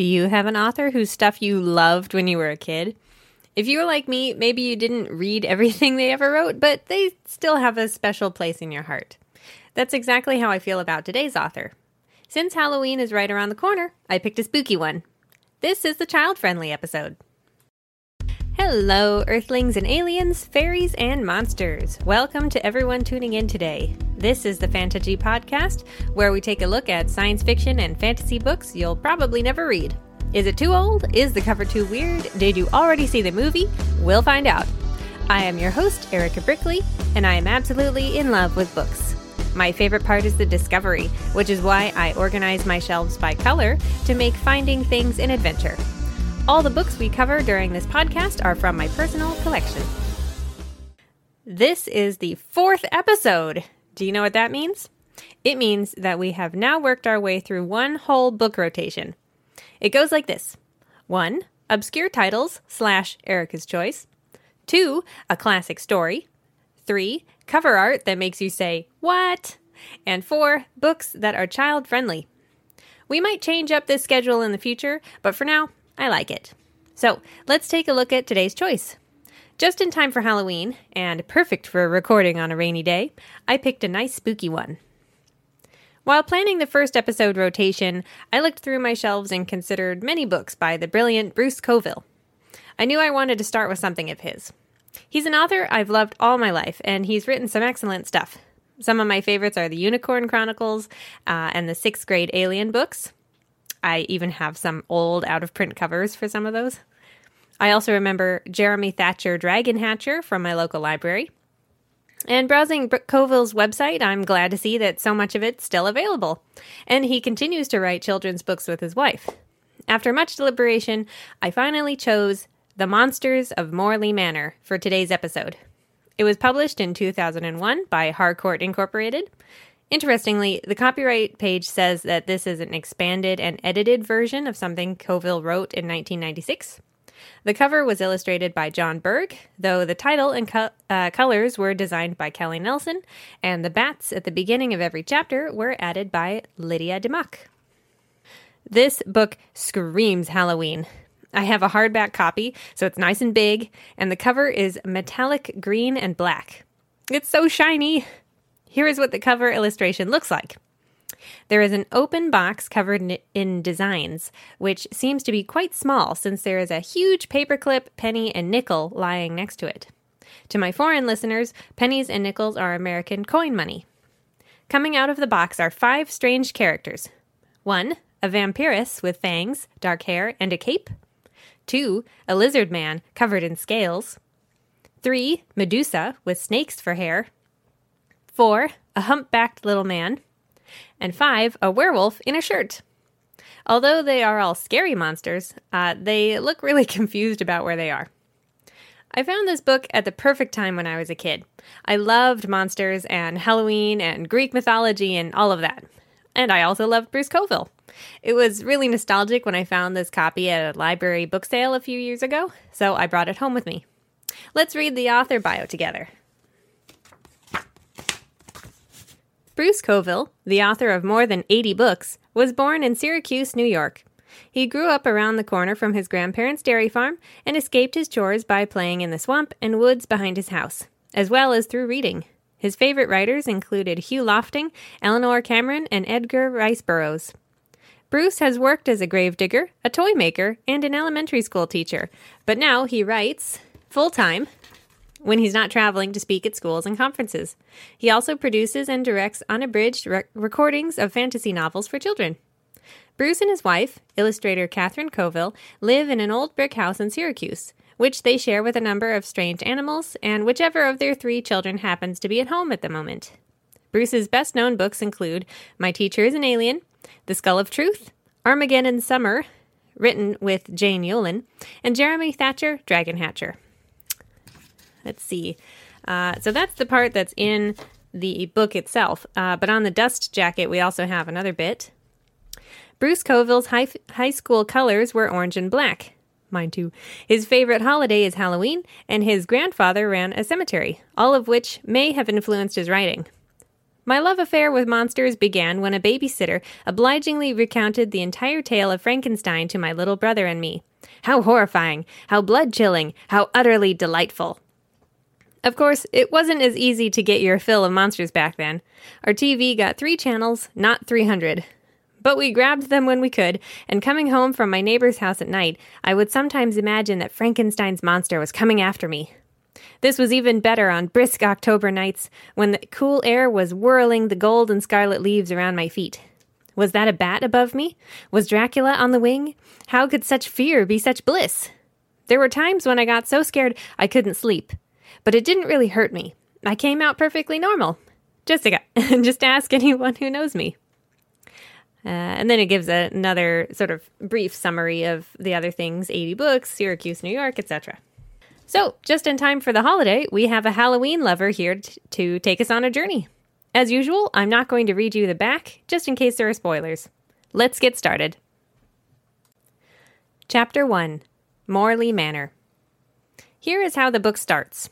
Do you have an author whose stuff you loved when you were a kid? If you were like me, maybe you didn't read everything they ever wrote, but they still have a special place in your heart. That's exactly how I feel about today's author. Since Halloween is right around the corner, I picked a spooky one. This is the child friendly episode. Hello, Earthlings and aliens, fairies and monsters. Welcome to everyone tuning in today. This is the Fantasy Podcast, where we take a look at science fiction and fantasy books you'll probably never read. Is it too old? Is the cover too weird? Did you already see the movie? We'll find out. I am your host, Erica Brickley, and I am absolutely in love with books. My favorite part is the discovery, which is why I organize my shelves by color to make finding things an adventure. All the books we cover during this podcast are from my personal collection. This is the fourth episode. Do you know what that means? It means that we have now worked our way through one whole book rotation. It goes like this 1. Obscure titles slash Erica's choice. 2. A classic story. 3. Cover art that makes you say, What? And 4. Books that are child friendly. We might change up this schedule in the future, but for now, I like it. So let's take a look at today's choice. Just in time for Halloween, and perfect for recording on a rainy day, I picked a nice spooky one. While planning the first episode rotation, I looked through my shelves and considered many books by the brilliant Bruce Coville. I knew I wanted to start with something of his. He's an author I've loved all my life, and he's written some excellent stuff. Some of my favorites are the Unicorn Chronicles uh, and the sixth grade Alien books. I even have some old out of print covers for some of those. I also remember Jeremy Thatcher Dragon Hatcher from my local library. And browsing Coville's website, I'm glad to see that so much of it's still available. And he continues to write children's books with his wife. After much deliberation, I finally chose The Monsters of Morley Manor for today's episode. It was published in 2001 by Harcourt Incorporated. Interestingly, the copyright page says that this is an expanded and edited version of something Coville wrote in 1996. The cover was illustrated by John Berg, though the title and co- uh, colors were designed by Kelly Nelson, and the bats at the beginning of every chapter were added by Lydia DeMuck. This book screams Halloween. I have a hardback copy, so it's nice and big, and the cover is metallic green and black. It's so shiny. Here is what the cover illustration looks like. There is an open box covered in designs, which seems to be quite small since there is a huge paperclip, penny, and nickel lying next to it. To my foreign listeners, pennies and nickels are American coin money. Coming out of the box are five strange characters. One, a vampiress with fangs, dark hair, and a cape. Two, a lizard man covered in scales. Three, Medusa with snakes for hair. Four, a humpbacked little man. And five, a werewolf in a shirt. Although they are all scary monsters, uh, they look really confused about where they are. I found this book at the perfect time when I was a kid. I loved monsters and Halloween and Greek mythology and all of that. And I also loved Bruce Coville. It was really nostalgic when I found this copy at a library book sale a few years ago, so I brought it home with me. Let's read the author bio together. Bruce Coville, the author of more than 80 books, was born in Syracuse, New York. He grew up around the corner from his grandparents' dairy farm and escaped his chores by playing in the swamp and woods behind his house, as well as through reading. His favorite writers included Hugh Lofting, Eleanor Cameron, and Edgar Rice Burroughs. Bruce has worked as a gravedigger, a toy maker, and an elementary school teacher, but now he writes full time when he's not traveling to speak at schools and conferences. He also produces and directs unabridged recordings of fantasy novels for children. Bruce and his wife, illustrator Katherine Coville, live in an old brick house in Syracuse, which they share with a number of strange animals, and whichever of their three children happens to be at home at the moment. Bruce's best known books include My Teacher is an Alien, The Skull of Truth, Armageddon Summer, written with Jane Yolen, and Jeremy Thatcher, Dragon Hatcher. Let's see. Uh, so that's the part that's in the book itself. Uh, but on the dust jacket, we also have another bit. Bruce Coville's high, high school colors were orange and black. Mine too. His favorite holiday is Halloween, and his grandfather ran a cemetery, all of which may have influenced his writing. My love affair with monsters began when a babysitter obligingly recounted the entire tale of Frankenstein to my little brother and me. How horrifying, how blood chilling, how utterly delightful. Of course, it wasn't as easy to get your fill of monsters back then. Our TV got three channels, not 300. But we grabbed them when we could, and coming home from my neighbor's house at night, I would sometimes imagine that Frankenstein's monster was coming after me. This was even better on brisk October nights when the cool air was whirling the gold and scarlet leaves around my feet. Was that a bat above me? Was Dracula on the wing? How could such fear be such bliss? There were times when I got so scared I couldn't sleep, but it didn't really hurt me. I came out perfectly normal. Jessica, just ask anyone who knows me. Uh, and then it gives a, another sort of brief summary of the other things 80 books, Syracuse, New York, etc. So, just in time for the holiday, we have a Halloween lover here t- to take us on a journey. As usual, I'm not going to read you the back, just in case there are spoilers. Let's get started. Chapter 1 Morley Manor. Here is how the book starts.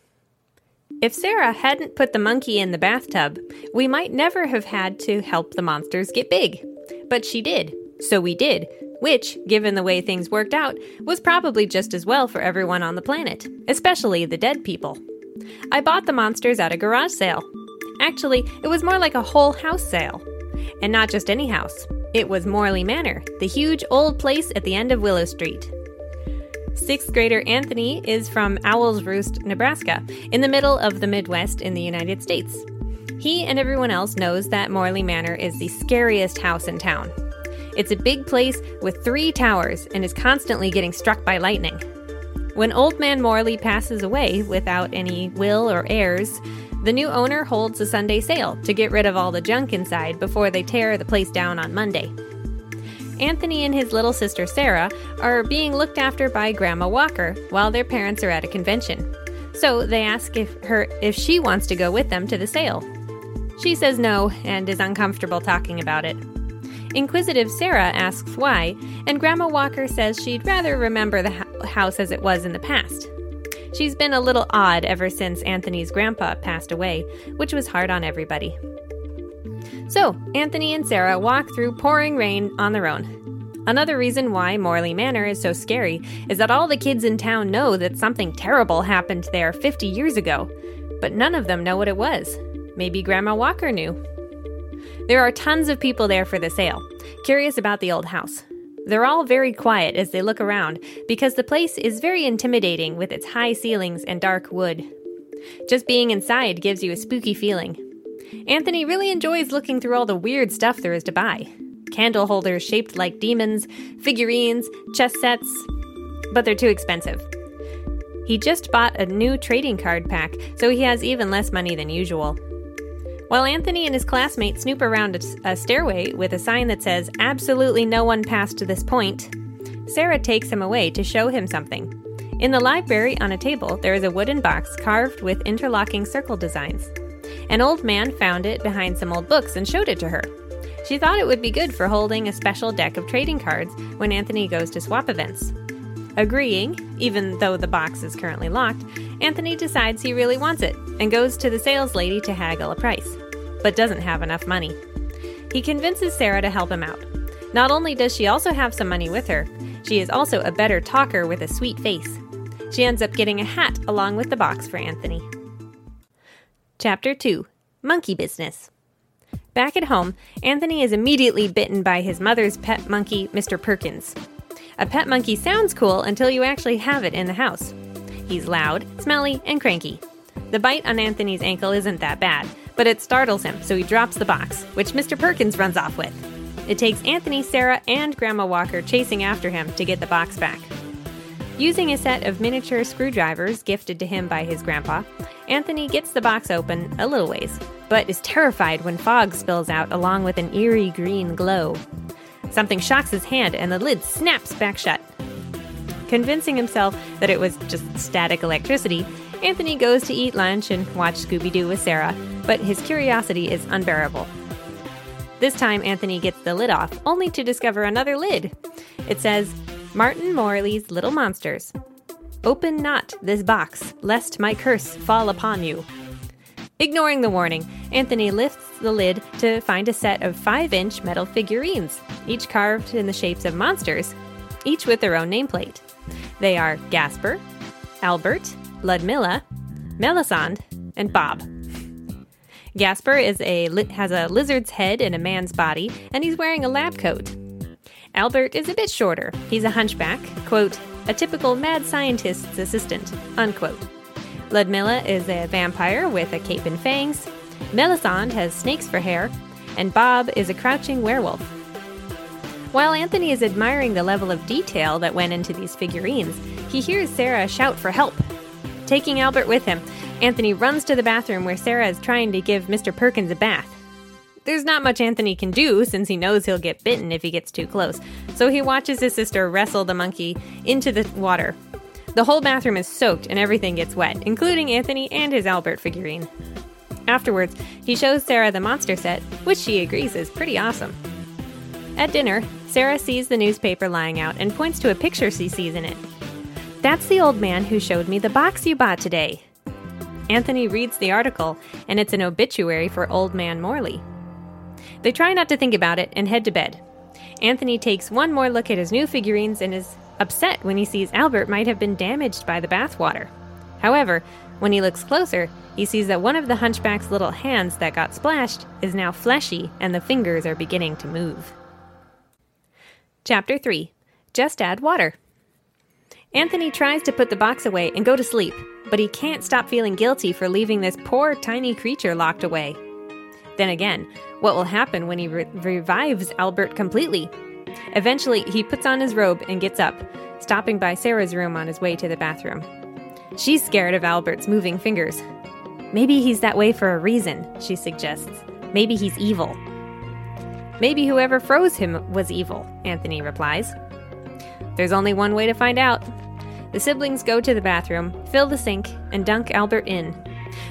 If Sarah hadn't put the monkey in the bathtub, we might never have had to help the monsters get big. But she did, so we did, which, given the way things worked out, was probably just as well for everyone on the planet, especially the dead people. I bought the monsters at a garage sale. Actually, it was more like a whole house sale. And not just any house, it was Morley Manor, the huge old place at the end of Willow Street. Sixth grader Anthony is from Owl's Roost, Nebraska, in the middle of the Midwest in the United States. He and everyone else knows that Morley Manor is the scariest house in town. It's a big place with three towers and is constantly getting struck by lightning. When Old Man Morley passes away without any will or heirs, the new owner holds a Sunday sale to get rid of all the junk inside before they tear the place down on Monday. Anthony and his little sister Sarah are being looked after by Grandma Walker while their parents are at a convention. So they ask if her if she wants to go with them to the sale. She says no and is uncomfortable talking about it. Inquisitive Sarah asks why, and Grandma Walker says she'd rather remember the house as it was in the past. She's been a little odd ever since Anthony's grandpa passed away, which was hard on everybody. So, Anthony and Sarah walk through pouring rain on their own. Another reason why Morley Manor is so scary is that all the kids in town know that something terrible happened there 50 years ago, but none of them know what it was. Maybe Grandma Walker knew. There are tons of people there for the sale, curious about the old house. They're all very quiet as they look around because the place is very intimidating with its high ceilings and dark wood. Just being inside gives you a spooky feeling. Anthony really enjoys looking through all the weird stuff there is to buy candle holders shaped like demons, figurines, chess sets, but they're too expensive. He just bought a new trading card pack, so he has even less money than usual. While Anthony and his classmates snoop around a, stairway with a sign that says, Absolutely no one passed to this point, Sarah takes him away to show him something. In the library, on a table, there is a wooden box carved with interlocking circle designs. An old man found it behind some old books and showed it to her. She thought it would be good for holding a special deck of trading cards when Anthony goes to swap events. Agreeing, even though the box is currently locked, Anthony decides he really wants it and goes to the sales lady to haggle a price, but doesn't have enough money. He convinces Sarah to help him out. Not only does she also have some money with her, she is also a better talker with a sweet face. She ends up getting a hat along with the box for Anthony. Chapter 2 Monkey Business Back at home, Anthony is immediately bitten by his mother's pet monkey, Mr. Perkins. A pet monkey sounds cool until you actually have it in the house. He's loud, smelly, and cranky. The bite on Anthony's ankle isn't that bad, but it startles him, so he drops the box, which Mr. Perkins runs off with. It takes Anthony, Sarah, and Grandma Walker chasing after him to get the box back. Using a set of miniature screwdrivers gifted to him by his grandpa, Anthony gets the box open a little ways, but is terrified when fog spills out along with an eerie green glow. Something shocks his hand and the lid snaps back shut. Convincing himself that it was just static electricity, Anthony goes to eat lunch and watch Scooby Doo with Sarah, but his curiosity is unbearable. This time, Anthony gets the lid off, only to discover another lid. It says, Martin Morley's Little Monsters. Open not this box, lest my curse fall upon you. Ignoring the warning, Anthony lifts the lid to find a set of 5 inch metal figurines, each carved in the shapes of monsters, each with their own nameplate. They are Gaspar, Albert, Ludmilla, Melisande, and Bob. Gaspar is a has a lizard's head and a man's body, and he's wearing a lab coat. Albert is a bit shorter. He's a hunchback, quote, a typical mad scientist's assistant, unquote. Ludmilla is a vampire with a cape and fangs. Melisande has snakes for hair, and Bob is a crouching werewolf. While Anthony is admiring the level of detail that went into these figurines, he hears Sarah shout for help. Taking Albert with him, Anthony runs to the bathroom where Sarah is trying to give Mr. Perkins a bath. There's not much Anthony can do since he knows he'll get bitten if he gets too close, so he watches his sister wrestle the monkey into the water the whole bathroom is soaked and everything gets wet, including Anthony and his Albert figurine. Afterwards, he shows Sarah the monster set, which she agrees is pretty awesome. At dinner, Sarah sees the newspaper lying out and points to a picture she sees in it. That's the old man who showed me the box you bought today. Anthony reads the article, and it's an obituary for Old Man Morley. They try not to think about it and head to bed. Anthony takes one more look at his new figurines and is upset when he sees Albert might have been damaged by the bathwater. However, when he looks closer, he sees that one of the hunchback's little hands that got splashed is now fleshy and the fingers are beginning to move. Chapter 3 Just Add Water. Anthony tries to put the box away and go to sleep, but he can't stop feeling guilty for leaving this poor tiny creature locked away. Then again, what will happen when he re- revives Albert completely? Eventually, he puts on his robe and gets up, stopping by Sarah's room on his way to the bathroom. She's scared of Albert's moving fingers. Maybe he's that way for a reason, she suggests. Maybe he's evil. Maybe whoever froze him was evil, Anthony replies. There's only one way to find out. The siblings go to the bathroom, fill the sink, and dunk Albert in.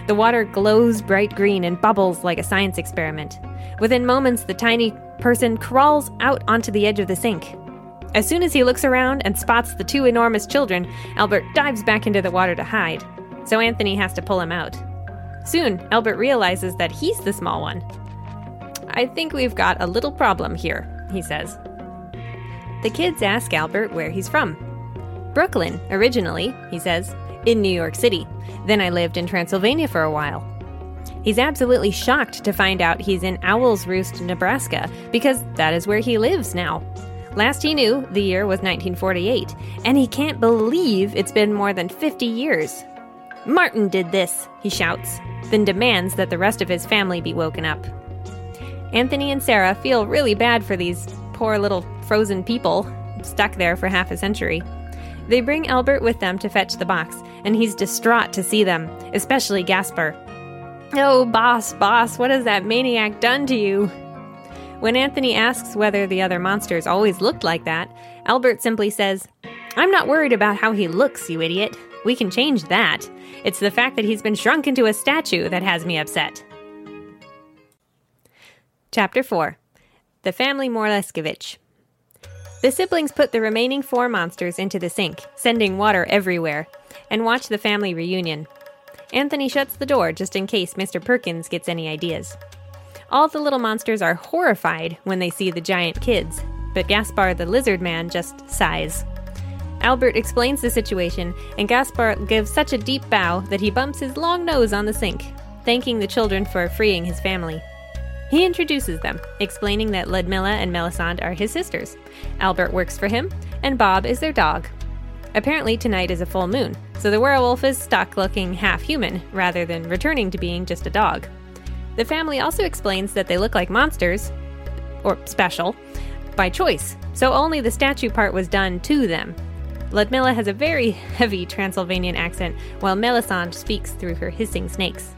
The water glows bright green and bubbles like a science experiment. Within moments, the tiny person crawls out onto the edge of the sink. As soon as he looks around and spots the two enormous children, Albert dives back into the water to hide. So Anthony has to pull him out. Soon, Albert realizes that he's the small one. I think we've got a little problem here, he says. The kids ask Albert where he's from. Brooklyn, originally, he says, in New York City. Then I lived in Transylvania for a while. He's absolutely shocked to find out he's in Owl's Roost, Nebraska, because that is where he lives now. Last he knew, the year was 1948, and he can't believe it's been more than 50 years. Martin did this, he shouts, then demands that the rest of his family be woken up. Anthony and Sarah feel really bad for these poor little frozen people stuck there for half a century. They bring Albert with them to fetch the box, and he's distraught to see them, especially Gaspar. Oh, boss, boss, what has that maniac done to you? When Anthony asks whether the other monsters always looked like that, Albert simply says, I'm not worried about how he looks, you idiot. We can change that. It's the fact that he's been shrunk into a statue that has me upset. Chapter 4 The Family Morleskevich. The siblings put the remaining four monsters into the sink, sending water everywhere, and watch the family reunion. Anthony shuts the door just in case Mr. Perkins gets any ideas. All the little monsters are horrified when they see the giant kids, but Gaspar the lizard man just sighs. Albert explains the situation, and Gaspar gives such a deep bow that he bumps his long nose on the sink, thanking the children for freeing his family. He introduces them, explaining that Ludmilla and Melisande are his sisters. Albert works for him, and Bob is their dog. Apparently, tonight is a full moon, so the werewolf is stuck looking half human rather than returning to being just a dog. The family also explains that they look like monsters, or special, by choice, so only the statue part was done to them. Ludmilla has a very heavy Transylvanian accent, while Melisande speaks through her hissing snakes.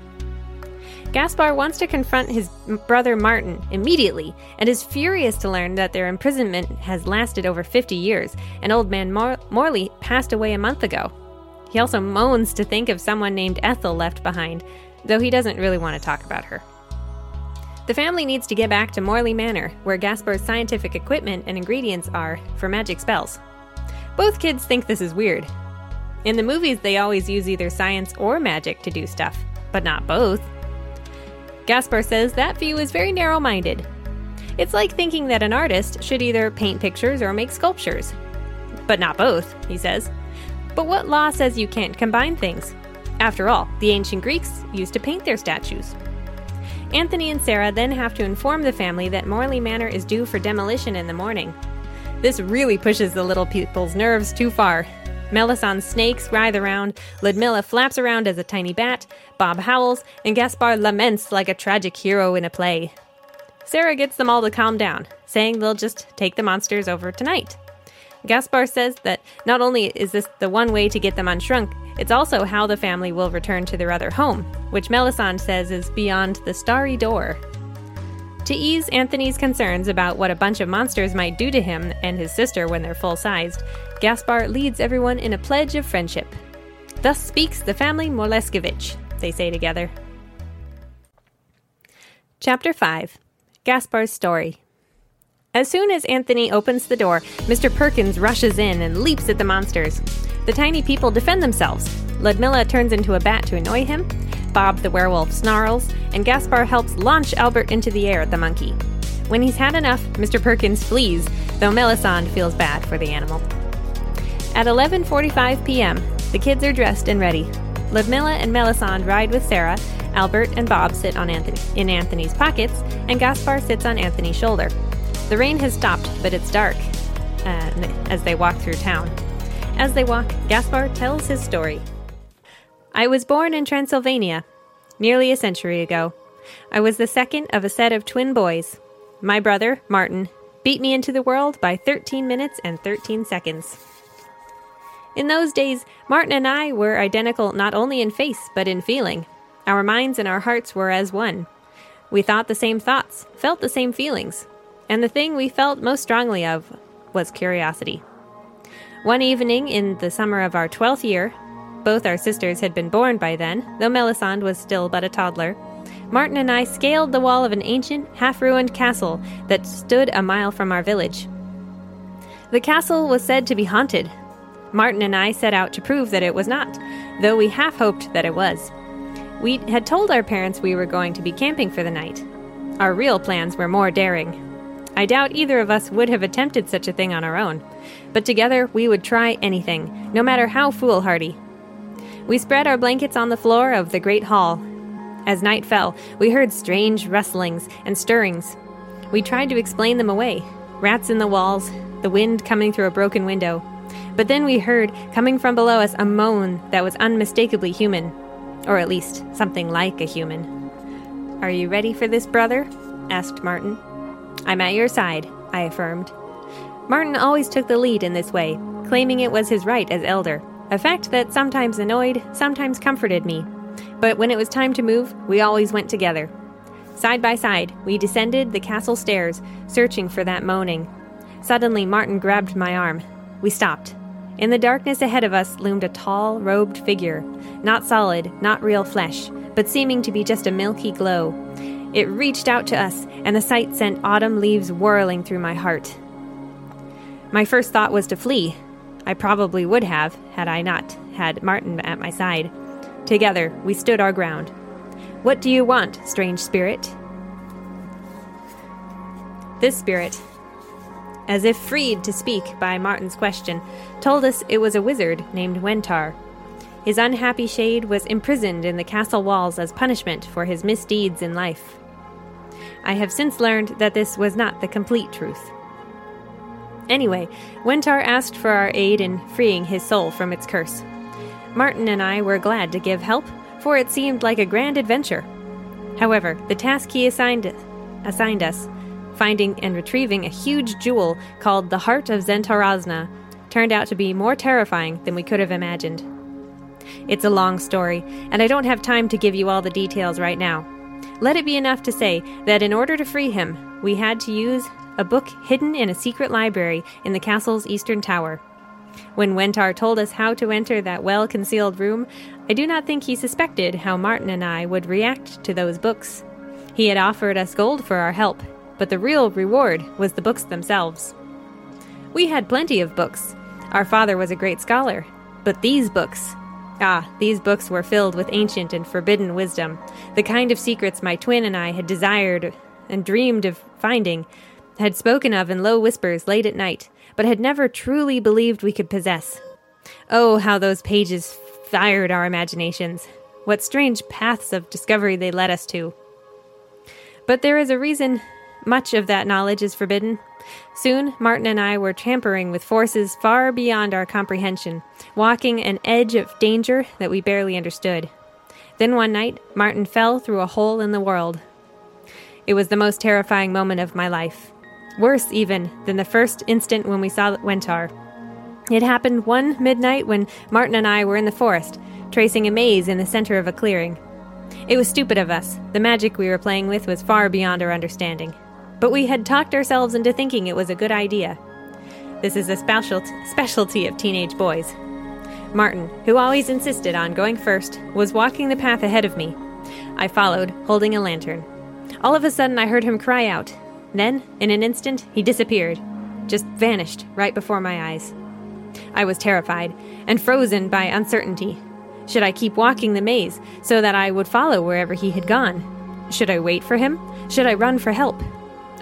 Gaspar wants to confront his brother Martin immediately and is furious to learn that their imprisonment has lasted over 50 years and old man Mor- Morley passed away a month ago. He also moans to think of someone named Ethel left behind, though he doesn't really want to talk about her. The family needs to get back to Morley Manor, where Gaspar's scientific equipment and ingredients are for magic spells. Both kids think this is weird. In the movies, they always use either science or magic to do stuff, but not both. Gaspar says that view is very narrow minded. It's like thinking that an artist should either paint pictures or make sculptures. But not both, he says. But what law says you can't combine things? After all, the ancient Greeks used to paint their statues. Anthony and Sarah then have to inform the family that Morley Manor is due for demolition in the morning. This really pushes the little people's nerves too far. Melisande snakes writhe around, Ludmilla flaps around as a tiny bat, Bob howls, and Gaspar laments like a tragic hero in a play. Sarah gets them all to calm down, saying they'll just take the monsters over tonight. Gaspar says that not only is this the one way to get them unshrunk, it's also how the family will return to their other home, which Melisande says is beyond the starry door. To ease Anthony's concerns about what a bunch of monsters might do to him and his sister when they're full sized, Gaspar leads everyone in a pledge of friendship. Thus speaks the family Morleskevich, they say together. Chapter 5 Gaspar's Story. As soon as Anthony opens the door, Mr. Perkins rushes in and leaps at the monsters. The tiny people defend themselves. Ludmilla turns into a bat to annoy him. Bob the werewolf snarls, and Gaspar helps launch Albert into the air at the monkey. When he's had enough, Mr. Perkins flees, though Melisande feels bad for the animal. At 11:45 p.m., the kids are dressed and ready. Ludmilla and Melisande ride with Sarah, Albert and Bob sit on Anthony in Anthony's pockets, and Gaspar sits on Anthony's shoulder. The rain has stopped, but it's dark uh, as they walk through town. As they walk, Gaspar tells his story. I was born in Transylvania nearly a century ago. I was the second of a set of twin boys. My brother, Martin, beat me into the world by 13 minutes and 13 seconds. In those days, Martin and I were identical not only in face, but in feeling. Our minds and our hearts were as one. We thought the same thoughts, felt the same feelings, and the thing we felt most strongly of was curiosity. One evening in the summer of our 12th year, both our sisters had been born by then, though Melisande was still but a toddler. Martin and I scaled the wall of an ancient, half ruined castle that stood a mile from our village. The castle was said to be haunted. Martin and I set out to prove that it was not, though we half hoped that it was. We had told our parents we were going to be camping for the night. Our real plans were more daring. I doubt either of us would have attempted such a thing on our own, but together we would try anything, no matter how foolhardy. We spread our blankets on the floor of the great hall. As night fell, we heard strange rustlings and stirrings. We tried to explain them away rats in the walls, the wind coming through a broken window. But then we heard, coming from below us, a moan that was unmistakably human, or at least something like a human. Are you ready for this, brother? asked Martin. I'm at your side, I affirmed. Martin always took the lead in this way, claiming it was his right as elder a fact that sometimes annoyed, sometimes comforted me. But when it was time to move, we always went together. Side by side, we descended the castle stairs, searching for that moaning. Suddenly, Martin grabbed my arm. We stopped. In the darkness ahead of us loomed a tall, robed figure, not solid, not real flesh, but seeming to be just a milky glow. It reached out to us, and the sight sent autumn leaves whirling through my heart. My first thought was to flee, I probably would have had I not had Martin at my side. Together, we stood our ground. What do you want, strange spirit? This spirit, as if freed to speak by Martin's question, told us it was a wizard named Wentar. His unhappy shade was imprisoned in the castle walls as punishment for his misdeeds in life. I have since learned that this was not the complete truth. Anyway, Wentar asked for our aid in freeing his soul from its curse. Martin and I were glad to give help, for it seemed like a grand adventure. However, the task he assigned, assigned us, finding and retrieving a huge jewel called the Heart of Zentarazna, turned out to be more terrifying than we could have imagined. It's a long story, and I don't have time to give you all the details right now. Let it be enough to say that in order to free him, we had to use a book hidden in a secret library in the castle's eastern tower. When Wentar told us how to enter that well concealed room, I do not think he suspected how Martin and I would react to those books. He had offered us gold for our help, but the real reward was the books themselves. We had plenty of books. Our father was a great scholar, but these books, Ah, these books were filled with ancient and forbidden wisdom, the kind of secrets my twin and I had desired and dreamed of finding, had spoken of in low whispers late at night, but had never truly believed we could possess. Oh, how those pages fired our imaginations! What strange paths of discovery they led us to! But there is a reason much of that knowledge is forbidden. Soon, Martin and I were tampering with forces far beyond our comprehension, walking an edge of danger that we barely understood. Then one night, Martin fell through a hole in the world. It was the most terrifying moment of my life. Worse, even, than the first instant when we saw Wentar. It happened one midnight when Martin and I were in the forest, tracing a maze in the center of a clearing. It was stupid of us. The magic we were playing with was far beyond our understanding. But we had talked ourselves into thinking it was a good idea. This is a special specialty of teenage boys. Martin, who always insisted on going first, was walking the path ahead of me. I followed, holding a lantern. All of a sudden, I heard him cry out. Then, in an instant, he disappeared, just vanished right before my eyes. I was terrified and frozen by uncertainty. Should I keep walking the maze so that I would follow wherever he had gone? Should I wait for him? Should I run for help?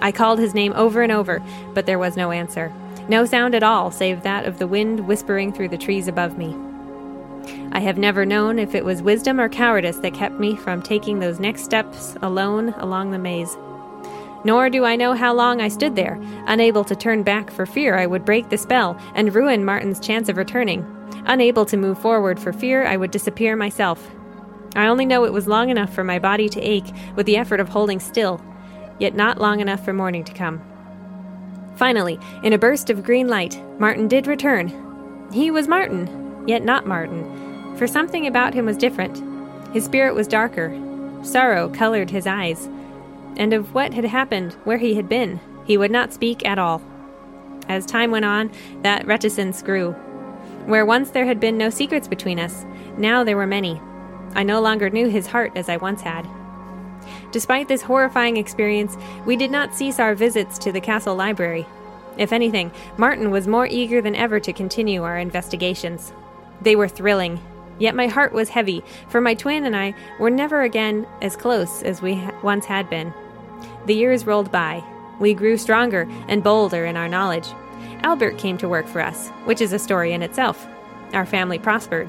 I called his name over and over, but there was no answer. No sound at all, save that of the wind whispering through the trees above me. I have never known if it was wisdom or cowardice that kept me from taking those next steps alone along the maze. Nor do I know how long I stood there, unable to turn back for fear I would break the spell and ruin Martin's chance of returning unable to move forward for fear I would disappear myself. I only know it was long enough for my body to ache with the effort of holding still, yet not long enough for morning to come. Finally, in a burst of green light, Martin did return. He was Martin, yet not Martin, for something about him was different. His spirit was darker. Sorrow colored his eyes. And of what had happened, where he had been, he would not speak at all. As time went on, that reticence grew, where once there had been no secrets between us, now there were many. I no longer knew his heart as I once had. Despite this horrifying experience, we did not cease our visits to the castle library. If anything, Martin was more eager than ever to continue our investigations. They were thrilling, yet my heart was heavy, for my twin and I were never again as close as we once had been. The years rolled by. We grew stronger and bolder in our knowledge. Albert came to work for us, which is a story in itself. Our family prospered.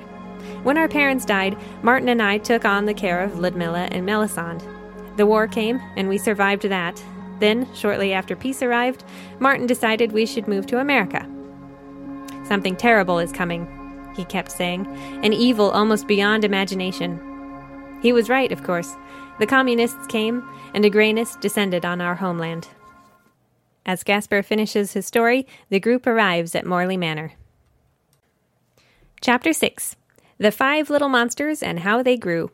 When our parents died, Martin and I took on the care of Ludmilla and Melisande. The war came, and we survived that. Then, shortly after peace arrived, Martin decided we should move to America. Something terrible is coming, he kept saying, an evil almost beyond imagination. He was right, of course. The communists came, and a grayness descended on our homeland. As Gaspar finishes his story, the group arrives at Morley Manor. Chapter 6 The Five Little Monsters and How They Grew.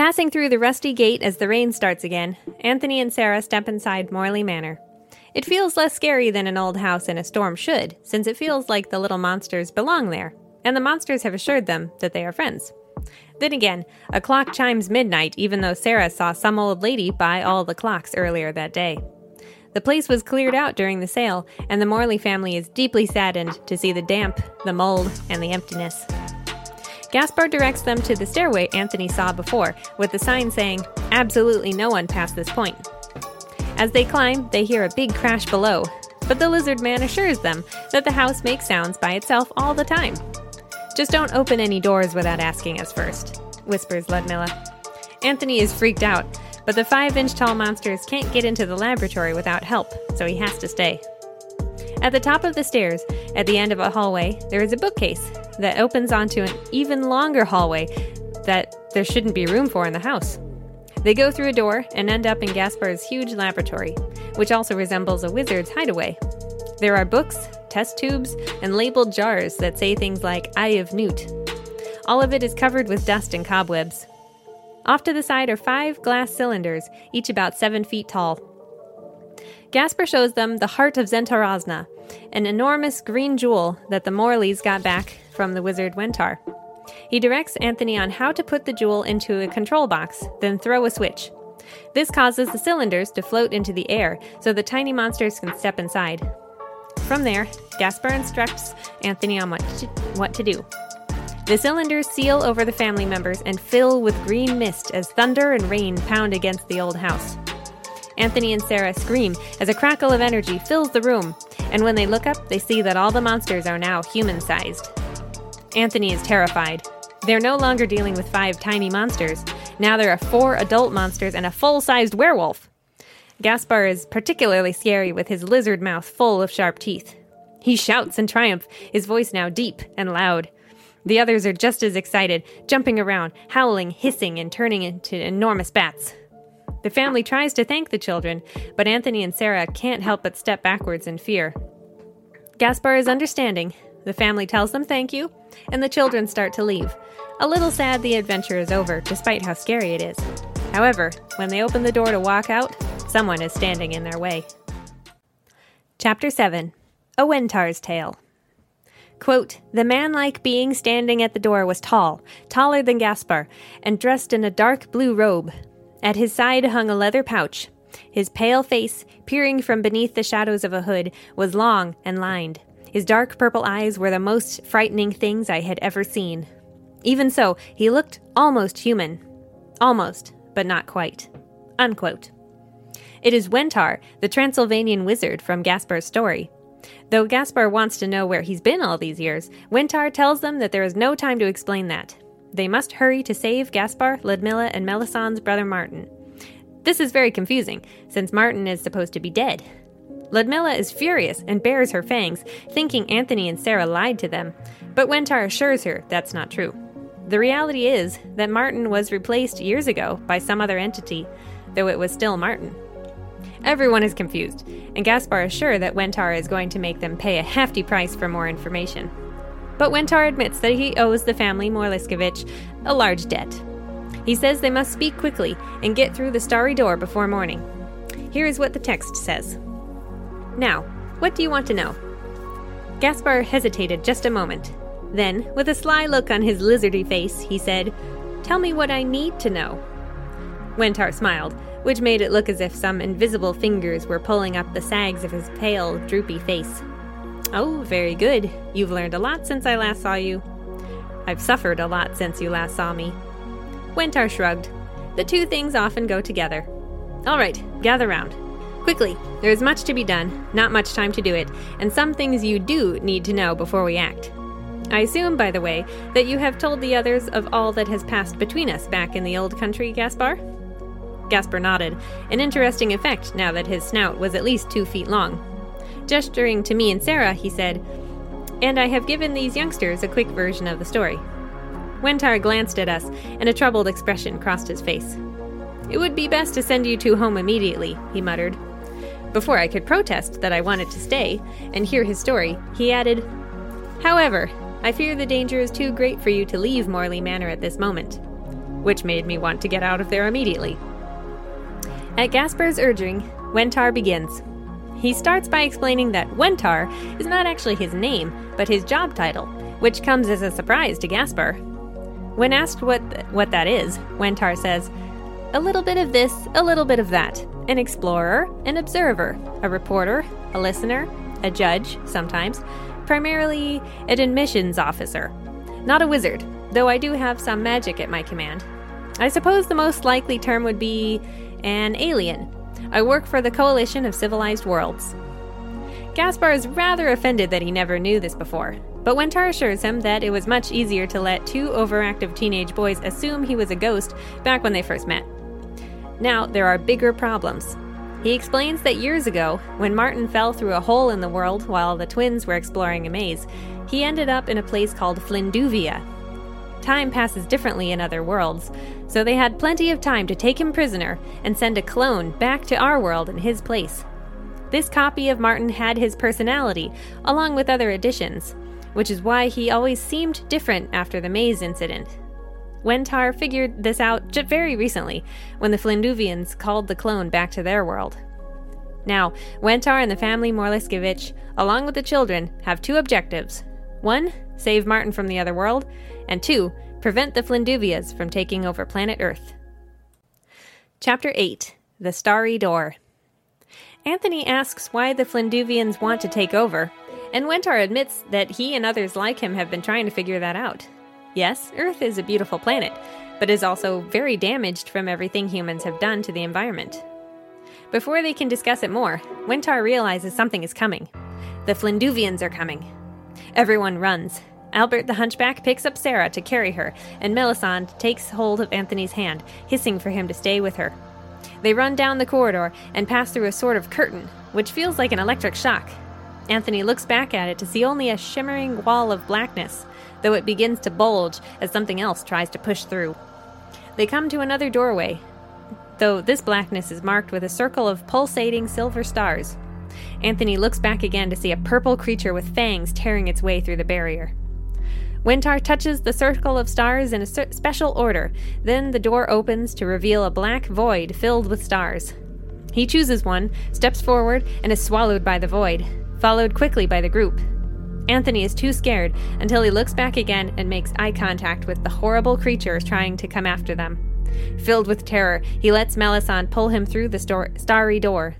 Passing through the rusty gate as the rain starts again, Anthony and Sarah step inside Morley Manor. It feels less scary than an old house in a storm should, since it feels like the little monsters belong there, and the monsters have assured them that they are friends. Then again, a clock chimes midnight even though Sarah saw some old lady buy all the clocks earlier that day. The place was cleared out during the sale, and the Morley family is deeply saddened to see the damp, the mold, and the emptiness. Gaspar directs them to the stairway Anthony saw before, with the sign saying, Absolutely no one past this point. As they climb, they hear a big crash below, but the lizard man assures them that the house makes sounds by itself all the time. Just don't open any doors without asking us first, whispers Ludmilla. Anthony is freaked out, but the five inch tall monsters can't get into the laboratory without help, so he has to stay. At the top of the stairs, at the end of a hallway, there is a bookcase that opens onto an even longer hallway that there shouldn't be room for in the house. They go through a door and end up in Gaspar's huge laboratory, which also resembles a wizard's hideaway. There are books, test tubes, and labeled jars that say things like Eye of Newt. All of it is covered with dust and cobwebs. Off to the side are five glass cylinders, each about seven feet tall. Gaspar shows them the heart of Zentarazna, an enormous green jewel that the Morleys got back from the wizard Wentar. He directs Anthony on how to put the jewel into a control box, then throw a switch. This causes the cylinders to float into the air so the tiny monsters can step inside. From there, Gaspar instructs Anthony on what to, what to do. The cylinders seal over the family members and fill with green mist as thunder and rain pound against the old house. Anthony and Sarah scream as a crackle of energy fills the room, and when they look up, they see that all the monsters are now human sized. Anthony is terrified. They're no longer dealing with five tiny monsters. Now there are four adult monsters and a full sized werewolf. Gaspar is particularly scary with his lizard mouth full of sharp teeth. He shouts in triumph, his voice now deep and loud. The others are just as excited, jumping around, howling, hissing, and turning into enormous bats. The family tries to thank the children, but Anthony and Sarah can't help but step backwards in fear. Gaspar is understanding. The family tells them thank you, and the children start to leave. A little sad the adventure is over, despite how scary it is. However, when they open the door to walk out, someone is standing in their way. Chapter 7 A Wentar's Tale Quote, the man like being standing at the door was tall, taller than Gaspar, and dressed in a dark blue robe. At his side hung a leather pouch. His pale face, peering from beneath the shadows of a hood, was long and lined. His dark purple eyes were the most frightening things I had ever seen. Even so, he looked almost human. Almost, but not quite. Unquote. It is Wentar, the Transylvanian wizard from Gaspar's story. Though Gaspar wants to know where he's been all these years, Wentar tells them that there is no time to explain that. They must hurry to save Gaspar, Ludmilla, and Melisande's brother Martin. This is very confusing, since Martin is supposed to be dead. Ludmilla is furious and bares her fangs, thinking Anthony and Sarah lied to them, but Wentar assures her that's not true. The reality is that Martin was replaced years ago by some other entity, though it was still Martin. Everyone is confused, and Gaspar is sure that Wentar is going to make them pay a hefty price for more information. But Wentar admits that he owes the family Morliskevich a large debt. He says they must speak quickly and get through the starry door before morning. Here is what the text says Now, what do you want to know? Gaspar hesitated just a moment. Then, with a sly look on his lizardy face, he said, Tell me what I need to know. Wentar smiled, which made it look as if some invisible fingers were pulling up the sags of his pale, droopy face. Oh, very good. You've learned a lot since I last saw you. I've suffered a lot since you last saw me. Wentar shrugged. The two things often go together. All right, gather round. Quickly, there is much to be done, not much time to do it, and some things you do need to know before we act. I assume, by the way, that you have told the others of all that has passed between us back in the old country, Gaspar? Gaspar nodded, an interesting effect now that his snout was at least two feet long. Gesturing to me and Sarah, he said, And I have given these youngsters a quick version of the story. Wentar glanced at us, and a troubled expression crossed his face. It would be best to send you two home immediately, he muttered. Before I could protest that I wanted to stay and hear his story, he added, However, I fear the danger is too great for you to leave Morley Manor at this moment. Which made me want to get out of there immediately. At Gaspar's urging, Wentar begins. He starts by explaining that Wentar is not actually his name, but his job title, which comes as a surprise to Gaspar. When asked what, th- what that is, Wentar says, A little bit of this, a little bit of that. An explorer, an observer, a reporter, a listener, a judge, sometimes, primarily an admissions officer. Not a wizard, though I do have some magic at my command. I suppose the most likely term would be an alien, I work for the Coalition of Civilized Worlds. Gaspar is rather offended that he never knew this before, but Wentar assures him that it was much easier to let two overactive teenage boys assume he was a ghost back when they first met. Now, there are bigger problems. He explains that years ago, when Martin fell through a hole in the world while the twins were exploring a maze, he ended up in a place called Flinduvia, Time passes differently in other worlds, so they had plenty of time to take him prisoner and send a clone back to our world in his place. This copy of Martin had his personality, along with other additions, which is why he always seemed different after the maze incident. Wentar figured this out just very recently when the Flinduvians called the clone back to their world. Now, Wentar and the family Morliskevich, along with the children, have two objectives. One, save Martin from the other world, and two, prevent the Flinduvias from taking over planet Earth. Chapter 8 The Starry Door Anthony asks why the Flinduvians want to take over, and Wentar admits that he and others like him have been trying to figure that out. Yes, Earth is a beautiful planet, but is also very damaged from everything humans have done to the environment. Before they can discuss it more, Wentar realizes something is coming. The Flinduvians are coming. Everyone runs. Albert the Hunchback picks up Sarah to carry her, and Melisande takes hold of Anthony's hand, hissing for him to stay with her. They run down the corridor and pass through a sort of curtain, which feels like an electric shock. Anthony looks back at it to see only a shimmering wall of blackness, though it begins to bulge as something else tries to push through. They come to another doorway, though this blackness is marked with a circle of pulsating silver stars. Anthony looks back again to see a purple creature with fangs tearing its way through the barrier. Wentar touches the circle of stars in a special order. Then the door opens to reveal a black void filled with stars. He chooses one, steps forward, and is swallowed by the void followed quickly by the group. Anthony is too scared until he looks back again and makes eye contact with the horrible creatures trying to come after them. Filled with terror, he lets Melisande pull him through the starry door.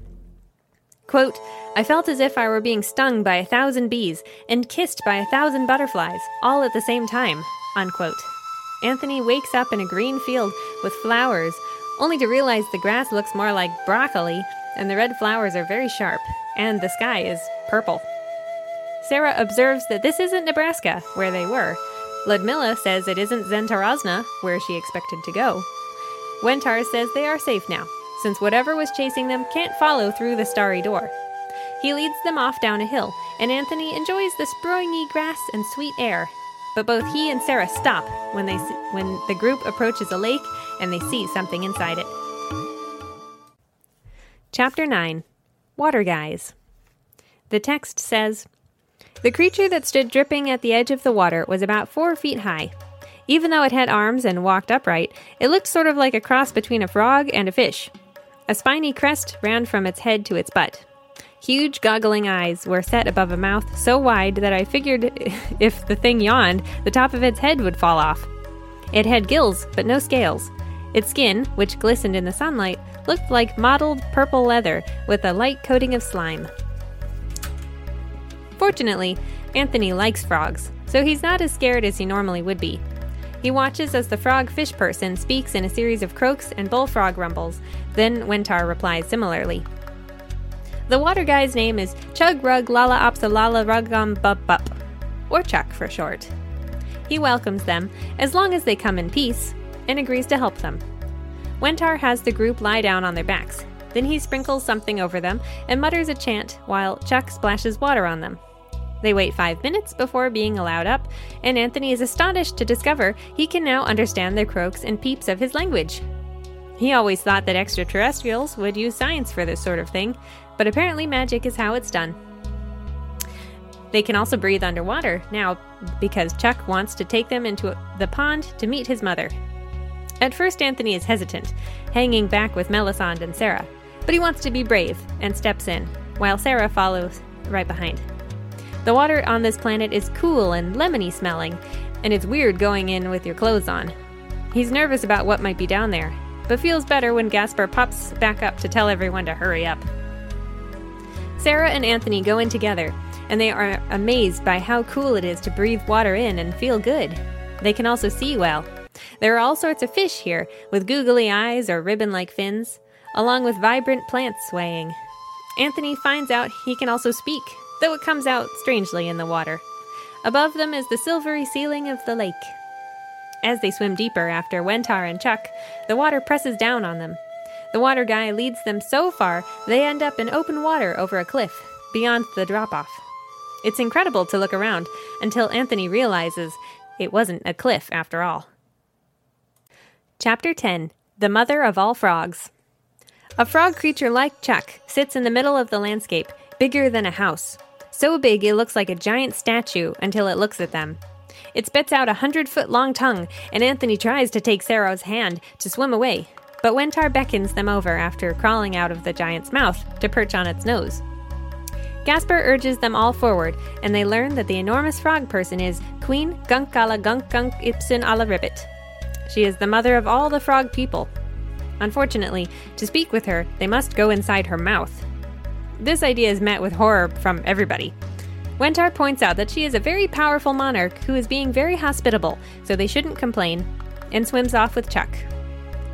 Quote, I felt as if I were being stung by a thousand bees and kissed by a thousand butterflies, all at the same time. Unquote. Anthony wakes up in a green field with flowers, only to realize the grass looks more like broccoli and the red flowers are very sharp, and the sky is purple. Sarah observes that this isn't Nebraska, where they were. Ludmilla says it isn't Zentarazna, where she expected to go. Wentar says they are safe now, since whatever was chasing them can't follow through the starry door. He leads them off down a hill, and Anthony enjoys the springy grass and sweet air. But both he and Sarah stop when they when the group approaches a lake and they see something inside it. Chapter 9 Water Guys. The text says The creature that stood dripping at the edge of the water was about four feet high. Even though it had arms and walked upright, it looked sort of like a cross between a frog and a fish. A spiny crest ran from its head to its butt. Huge goggling eyes were set above a mouth so wide that I figured if the thing yawned, the top of its head would fall off. It had gills, but no scales. Its skin, which glistened in the sunlight, looked like mottled purple leather with a light coating of slime. Fortunately, Anthony likes frogs, so he's not as scared as he normally would be. He watches as the frog fish person speaks in a series of croaks and bullfrog rumbles, then Wentar replies similarly. The water guy's name is Chug Rug Lala Opsa Lala Rugum Bup Bup, or Chuck for short. He welcomes them, as long as they come in peace, and agrees to help them. Wentar has the group lie down on their backs. Then he sprinkles something over them and mutters a chant while Chuck splashes water on them. They wait five minutes before being allowed up, and Anthony is astonished to discover he can now understand the croaks and peeps of his language. He always thought that extraterrestrials would use science for this sort of thing, but apparently magic is how it's done. They can also breathe underwater now because Chuck wants to take them into the pond to meet his mother. At first, Anthony is hesitant, hanging back with Melisande and Sarah, but he wants to be brave and steps in, while Sarah follows right behind. The water on this planet is cool and lemony smelling, and it's weird going in with your clothes on. He's nervous about what might be down there, but feels better when Gaspar pops back up to tell everyone to hurry up. Sarah and Anthony go in together, and they are amazed by how cool it is to breathe water in and feel good. They can also see well, there are all sorts of fish here, with googly eyes or ribbon like fins, along with vibrant plants swaying. Anthony finds out he can also speak, though it comes out strangely in the water. Above them is the silvery ceiling of the lake. As they swim deeper after Wentar and Chuck, the water presses down on them. The water guy leads them so far they end up in open water over a cliff, beyond the drop off. It's incredible to look around until Anthony realizes it wasn't a cliff after all. Chapter 10 The Mother of All Frogs. A frog creature like Chuck sits in the middle of the landscape, bigger than a house. So big it looks like a giant statue until it looks at them. It spits out a hundred foot long tongue, and Anthony tries to take Sarah's hand to swim away, but Wentar beckons them over after crawling out of the giant's mouth to perch on its nose. Gaspar urges them all forward, and they learn that the enormous frog person is Queen Gunkala Gunk Gunk Ipsin ala Ribbit, she is the mother of all the frog people. Unfortunately, to speak with her, they must go inside her mouth. This idea is met with horror from everybody. Wentar points out that she is a very powerful monarch who is being very hospitable, so they shouldn't complain, and swims off with Chuck.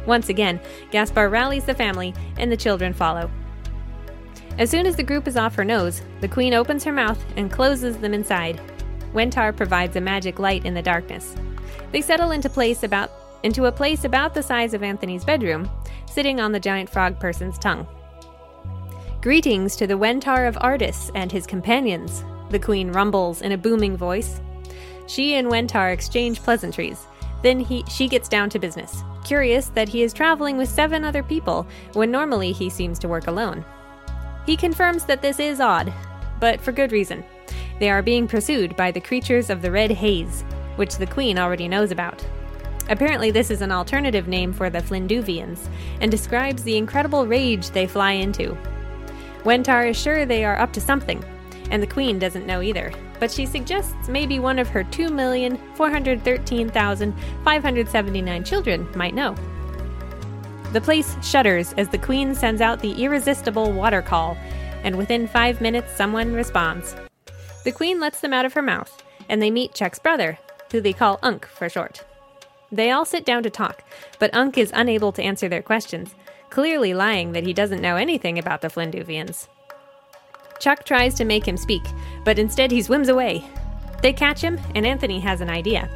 Once again, Gaspar rallies the family, and the children follow. As soon as the group is off her nose, the queen opens her mouth and closes them inside. Wentar provides a magic light in the darkness. They settle into place about into a place about the size of Anthony's bedroom, sitting on the giant frog person's tongue. Greetings to the Wentar of Ardis and his companions, the queen rumbles in a booming voice. She and Wentar exchange pleasantries. Then he, she gets down to business, curious that he is traveling with seven other people when normally he seems to work alone. He confirms that this is odd, but for good reason. They are being pursued by the creatures of the Red Haze, which the Queen already knows about. Apparently, this is an alternative name for the Flinduvians, and describes the incredible rage they fly into. Wentar is sure they are up to something, and the Queen doesn't know either, but she suggests maybe one of her 2,413,579 children might know. The place shudders as the Queen sends out the irresistible water call, and within five minutes, someone responds. The Queen lets them out of her mouth, and they meet Chuck's brother, who they call Unk for short. They all sit down to talk, but Unk is unable to answer their questions, clearly lying that he doesn't know anything about the Flinduvians. Chuck tries to make him speak, but instead he swims away. They catch him, and Anthony has an idea.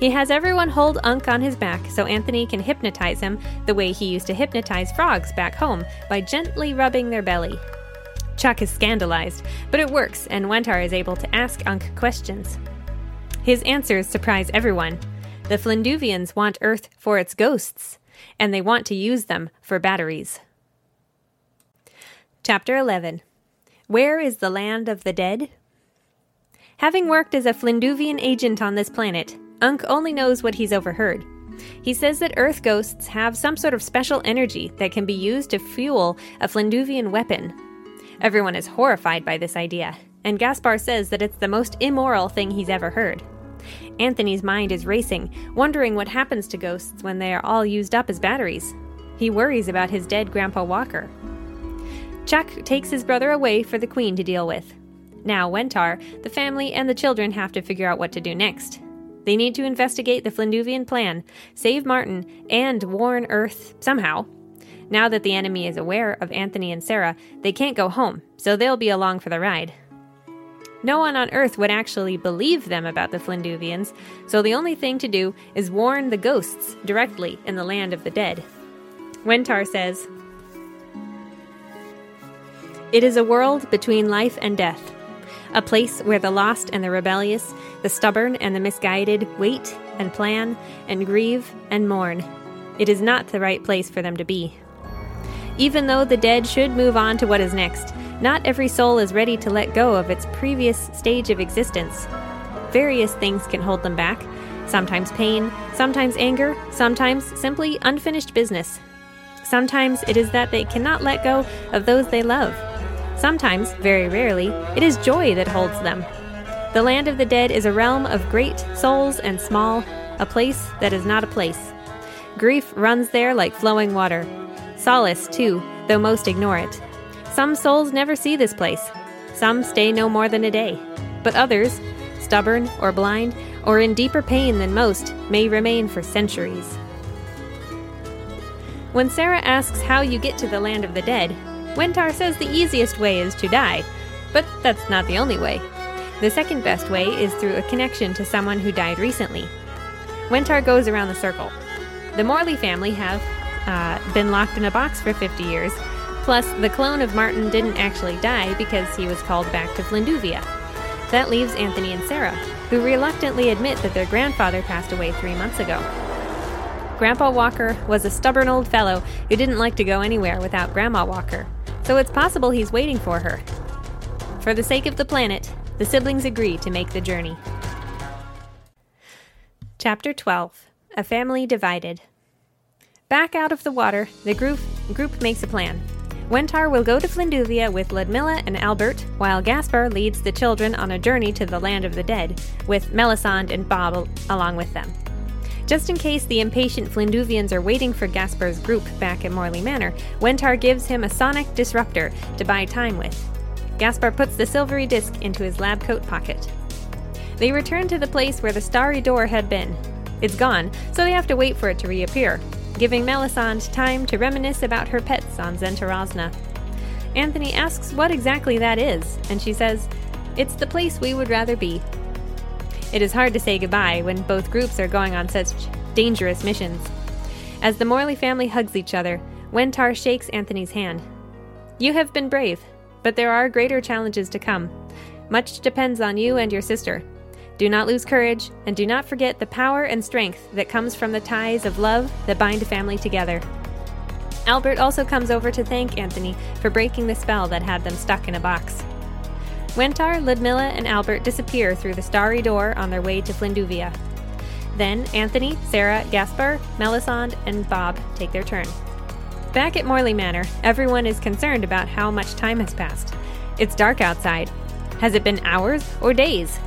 He has everyone hold Unk on his back so Anthony can hypnotize him the way he used to hypnotize frogs back home by gently rubbing their belly. Chuck is scandalized, but it works, and Wentar is able to ask Unk questions. His answers surprise everyone. The Flinduvians want Earth for its ghosts, and they want to use them for batteries. Chapter 11 where is the land of the dead? Having worked as a Flinduvian agent on this planet, Unk only knows what he's overheard. He says that Earth ghosts have some sort of special energy that can be used to fuel a Flinduvian weapon. Everyone is horrified by this idea, and Gaspar says that it's the most immoral thing he's ever heard. Anthony's mind is racing, wondering what happens to ghosts when they are all used up as batteries. He worries about his dead Grandpa Walker. Chuck takes his brother away for the Queen to deal with. Now, Wentar, the family, and the children have to figure out what to do next. They need to investigate the Flinduvian plan, save Martin, and warn Earth somehow. Now that the enemy is aware of Anthony and Sarah, they can't go home, so they'll be along for the ride. No one on Earth would actually believe them about the Flinduvians, so the only thing to do is warn the ghosts directly in the land of the dead. Wentar says, it is a world between life and death, a place where the lost and the rebellious, the stubborn and the misguided wait and plan and grieve and mourn. It is not the right place for them to be. Even though the dead should move on to what is next, not every soul is ready to let go of its previous stage of existence. Various things can hold them back sometimes pain, sometimes anger, sometimes simply unfinished business. Sometimes it is that they cannot let go of those they love. Sometimes, very rarely, it is joy that holds them. The land of the dead is a realm of great souls and small, a place that is not a place. Grief runs there like flowing water. Solace, too, though most ignore it. Some souls never see this place. Some stay no more than a day. But others, stubborn or blind, or in deeper pain than most, may remain for centuries. When Sarah asks how you get to the land of the dead, Wentar says the easiest way is to die, but that's not the only way. The second best way is through a connection to someone who died recently. Wentar goes around the circle. The Morley family have uh, been locked in a box for 50 years, plus, the clone of Martin didn't actually die because he was called back to Flinduvia. That leaves Anthony and Sarah, who reluctantly admit that their grandfather passed away three months ago. Grandpa Walker was a stubborn old fellow who didn't like to go anywhere without Grandma Walker so it's possible he's waiting for her. For the sake of the planet, the siblings agree to make the journey. Chapter 12 A Family Divided. Back out of the water, the group, group makes a plan. Wentar will go to Flinduvia with Ludmilla and Albert, while Gaspar leads the children on a journey to the land of the dead, with Melisande and Bob along with them. Just in case the impatient Flinduvians are waiting for Gaspar's group back at Morley Manor, Wentar gives him a sonic disruptor to buy time with. Gaspar puts the silvery disc into his lab coat pocket. They return to the place where the starry door had been. It's gone, so they have to wait for it to reappear, giving Melisande time to reminisce about her pets on Zentarazna. Anthony asks what exactly that is, and she says, It's the place we would rather be. It is hard to say goodbye when both groups are going on such dangerous missions. As the Morley family hugs each other, Wentar shakes Anthony's hand. You have been brave, but there are greater challenges to come. Much depends on you and your sister. Do not lose courage, and do not forget the power and strength that comes from the ties of love that bind a family together. Albert also comes over to thank Anthony for breaking the spell that had them stuck in a box. Wentar, Ludmilla, and Albert disappear through the starry door on their way to Flinduvia. Then Anthony, Sarah, Gaspar, Melisande, and Bob take their turn. Back at Morley Manor, everyone is concerned about how much time has passed. It's dark outside. Has it been hours or days?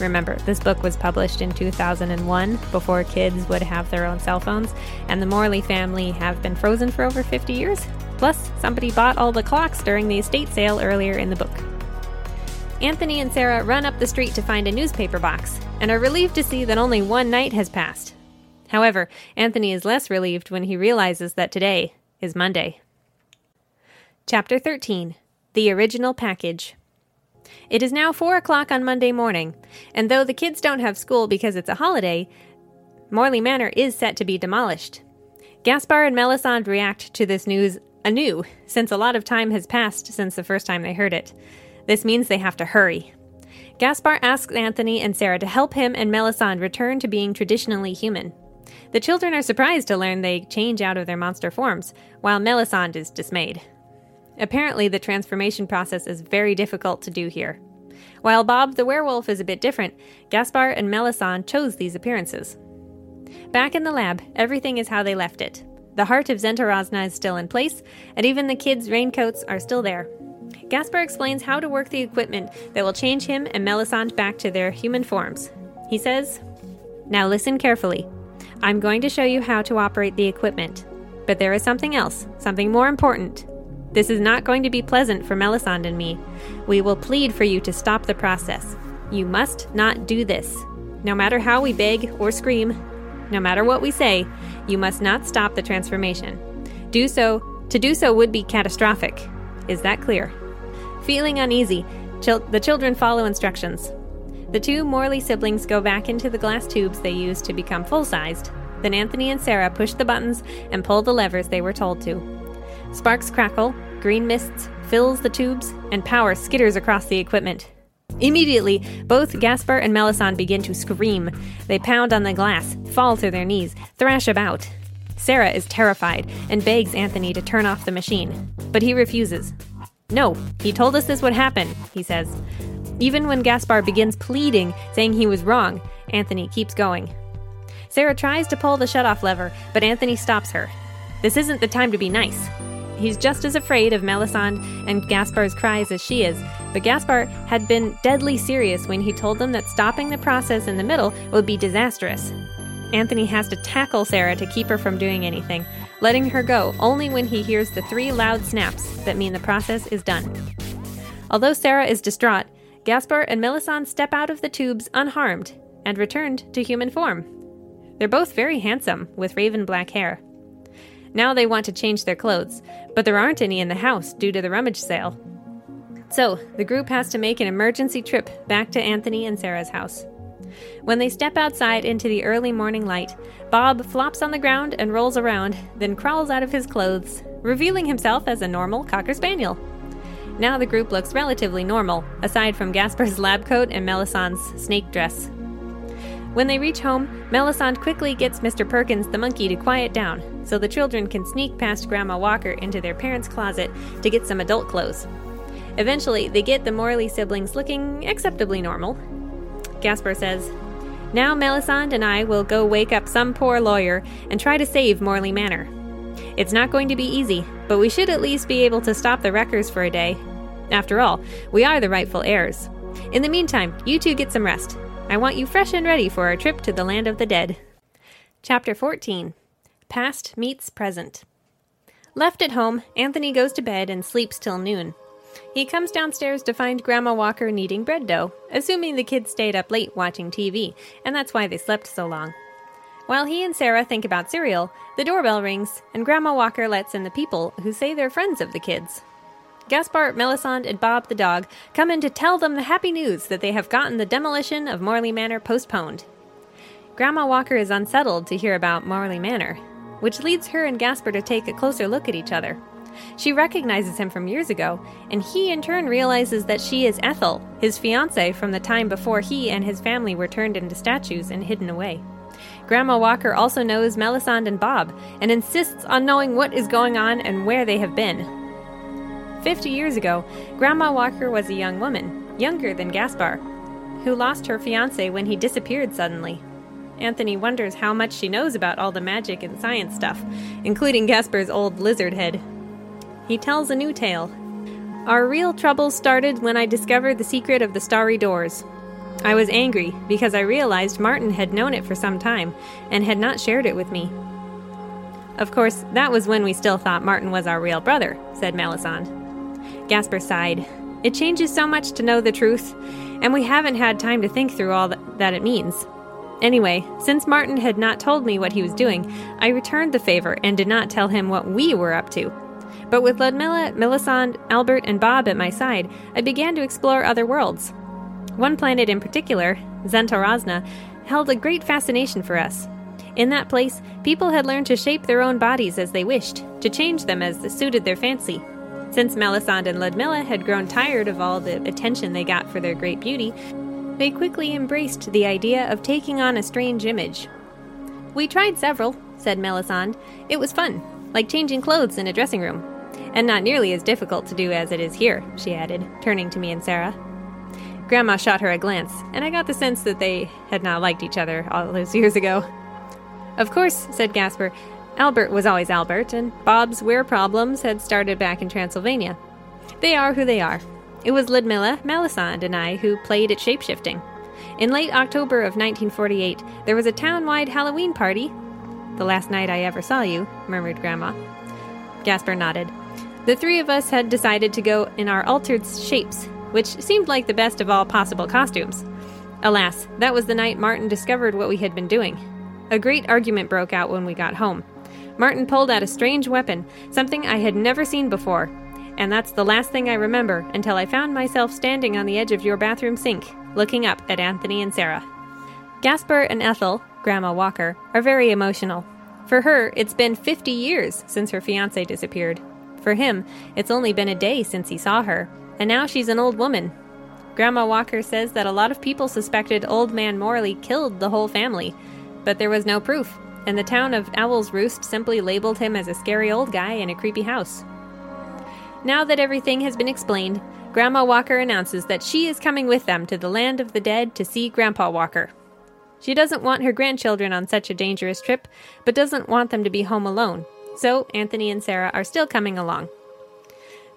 Remember, this book was published in 2001 before kids would have their own cell phones, and the Morley family have been frozen for over 50 years. Plus, somebody bought all the clocks during the estate sale earlier in the book. Anthony and Sarah run up the street to find a newspaper box and are relieved to see that only one night has passed. However, Anthony is less relieved when he realizes that today is Monday. Chapter 13 The Original Package it is now 4 o'clock on Monday morning, and though the kids don't have school because it's a holiday, Morley Manor is set to be demolished. Gaspar and Melisande react to this news anew, since a lot of time has passed since the first time they heard it. This means they have to hurry. Gaspar asks Anthony and Sarah to help him and Melisande return to being traditionally human. The children are surprised to learn they change out of their monster forms, while Melisande is dismayed. Apparently, the transformation process is very difficult to do here. While Bob the werewolf is a bit different, Gaspar and Melisande chose these appearances. Back in the lab, everything is how they left it. The heart of Zentarazna is still in place, and even the kids' raincoats are still there. Gaspar explains how to work the equipment that will change him and Melisande back to their human forms. He says, Now listen carefully. I'm going to show you how to operate the equipment. But there is something else, something more important. This is not going to be pleasant for Melisande and me. We will plead for you to stop the process. You must not do this. No matter how we beg or scream, no matter what we say, you must not stop the transformation. Do so, to do so would be catastrophic. Is that clear? Feeling uneasy, chil- the children follow instructions. The two Morley siblings go back into the glass tubes they used to become full sized. Then Anthony and Sarah push the buttons and pull the levers they were told to. Sparks crackle, green mists fills the tubes, and power skitters across the equipment. Immediately, both Gaspar and Melisande begin to scream. They pound on the glass, fall to their knees, thrash about. Sarah is terrified and begs Anthony to turn off the machine, but he refuses. No, he told us this would happen, he says. Even when Gaspar begins pleading, saying he was wrong, Anthony keeps going. Sarah tries to pull the shutoff lever, but Anthony stops her. This isn't the time to be nice. He's just as afraid of Melisande and Gaspar's cries as she is, but Gaspar had been deadly serious when he told them that stopping the process in the middle would be disastrous. Anthony has to tackle Sarah to keep her from doing anything, letting her go only when he hears the three loud snaps that mean the process is done. Although Sarah is distraught, Gaspar and Melisande step out of the tubes unharmed and returned to human form. They're both very handsome, with raven black hair. Now they want to change their clothes, but there aren't any in the house due to the rummage sale. So, the group has to make an emergency trip back to Anthony and Sarah's house. When they step outside into the early morning light, Bob flops on the ground and rolls around, then crawls out of his clothes, revealing himself as a normal Cocker Spaniel. Now the group looks relatively normal, aside from Gaspar's lab coat and Melisande's snake dress. When they reach home, Melisande quickly gets Mr. Perkins the monkey to quiet down, so the children can sneak past Grandma Walker into their parents' closet to get some adult clothes. Eventually, they get the Morley siblings looking acceptably normal. Gaspar says, Now Melisande and I will go wake up some poor lawyer and try to save Morley Manor. It's not going to be easy, but we should at least be able to stop the wreckers for a day. After all, we are the rightful heirs. In the meantime, you two get some rest. I want you fresh and ready for our trip to the land of the dead. Chapter 14 Past Meets Present. Left at home, Anthony goes to bed and sleeps till noon. He comes downstairs to find Grandma Walker kneading bread dough, assuming the kids stayed up late watching TV, and that's why they slept so long. While he and Sarah think about cereal, the doorbell rings, and Grandma Walker lets in the people who say they're friends of the kids. Gaspar, Melisande, and Bob the dog come in to tell them the happy news that they have gotten the demolition of Morley Manor postponed. Grandma Walker is unsettled to hear about Morley Manor, which leads her and Gaspar to take a closer look at each other. She recognizes him from years ago, and he in turn realizes that she is Ethel, his fiancée from the time before he and his family were turned into statues and hidden away. Grandma Walker also knows Melisande and Bob and insists on knowing what is going on and where they have been. Fifty years ago, Grandma Walker was a young woman, younger than Gaspar, who lost her fiance when he disappeared suddenly. Anthony wonders how much she knows about all the magic and science stuff, including Gaspar's old lizard head he tells a new tale. Our real troubles started when I discovered the secret of the starry doors. I was angry because I realized Martin had known it for some time and had not shared it with me. Of course, that was when we still thought Martin was our real brother, said Melisande. Gaspar sighed. It changes so much to know the truth, and we haven't had time to think through all that it means. Anyway, since Martin had not told me what he was doing, I returned the favor and did not tell him what we were up to. But with Ludmilla, Melisande, Albert, and Bob at my side, I began to explore other worlds. One planet in particular, Zentarazna, held a great fascination for us. In that place, people had learned to shape their own bodies as they wished, to change them as suited their fancy. Since Melisande and Ludmilla had grown tired of all the attention they got for their great beauty, they quickly embraced the idea of taking on a strange image. We tried several, said Melisande. It was fun, like changing clothes in a dressing room. And not nearly as difficult to do as it is here, she added, turning to me and Sarah. Grandma shot her a glance, and I got the sense that they had not liked each other all those years ago. Of course, said Gaspar, Albert was always Albert, and Bob's weir problems had started back in Transylvania. They are who they are. It was Ludmilla, Melisande, and I who played at shapeshifting. In late October of 1948, there was a town-wide Halloween party. The last night I ever saw you, murmured Grandma. Gaspar nodded. The three of us had decided to go in our altered shapes, which seemed like the best of all possible costumes. Alas, that was the night Martin discovered what we had been doing. A great argument broke out when we got home. Martin pulled out a strange weapon, something I had never seen before, and that's the last thing I remember until I found myself standing on the edge of your bathroom sink, looking up at Anthony and Sarah. Gaspar and Ethel, Grandma Walker, are very emotional. For her, it's been 50 years since her fiance disappeared. For him, it's only been a day since he saw her, and now she's an old woman. Grandma Walker says that a lot of people suspected Old Man Morley killed the whole family, but there was no proof, and the town of Owl's Roost simply labeled him as a scary old guy in a creepy house. Now that everything has been explained, Grandma Walker announces that she is coming with them to the land of the dead to see Grandpa Walker. She doesn't want her grandchildren on such a dangerous trip, but doesn't want them to be home alone, so Anthony and Sarah are still coming along.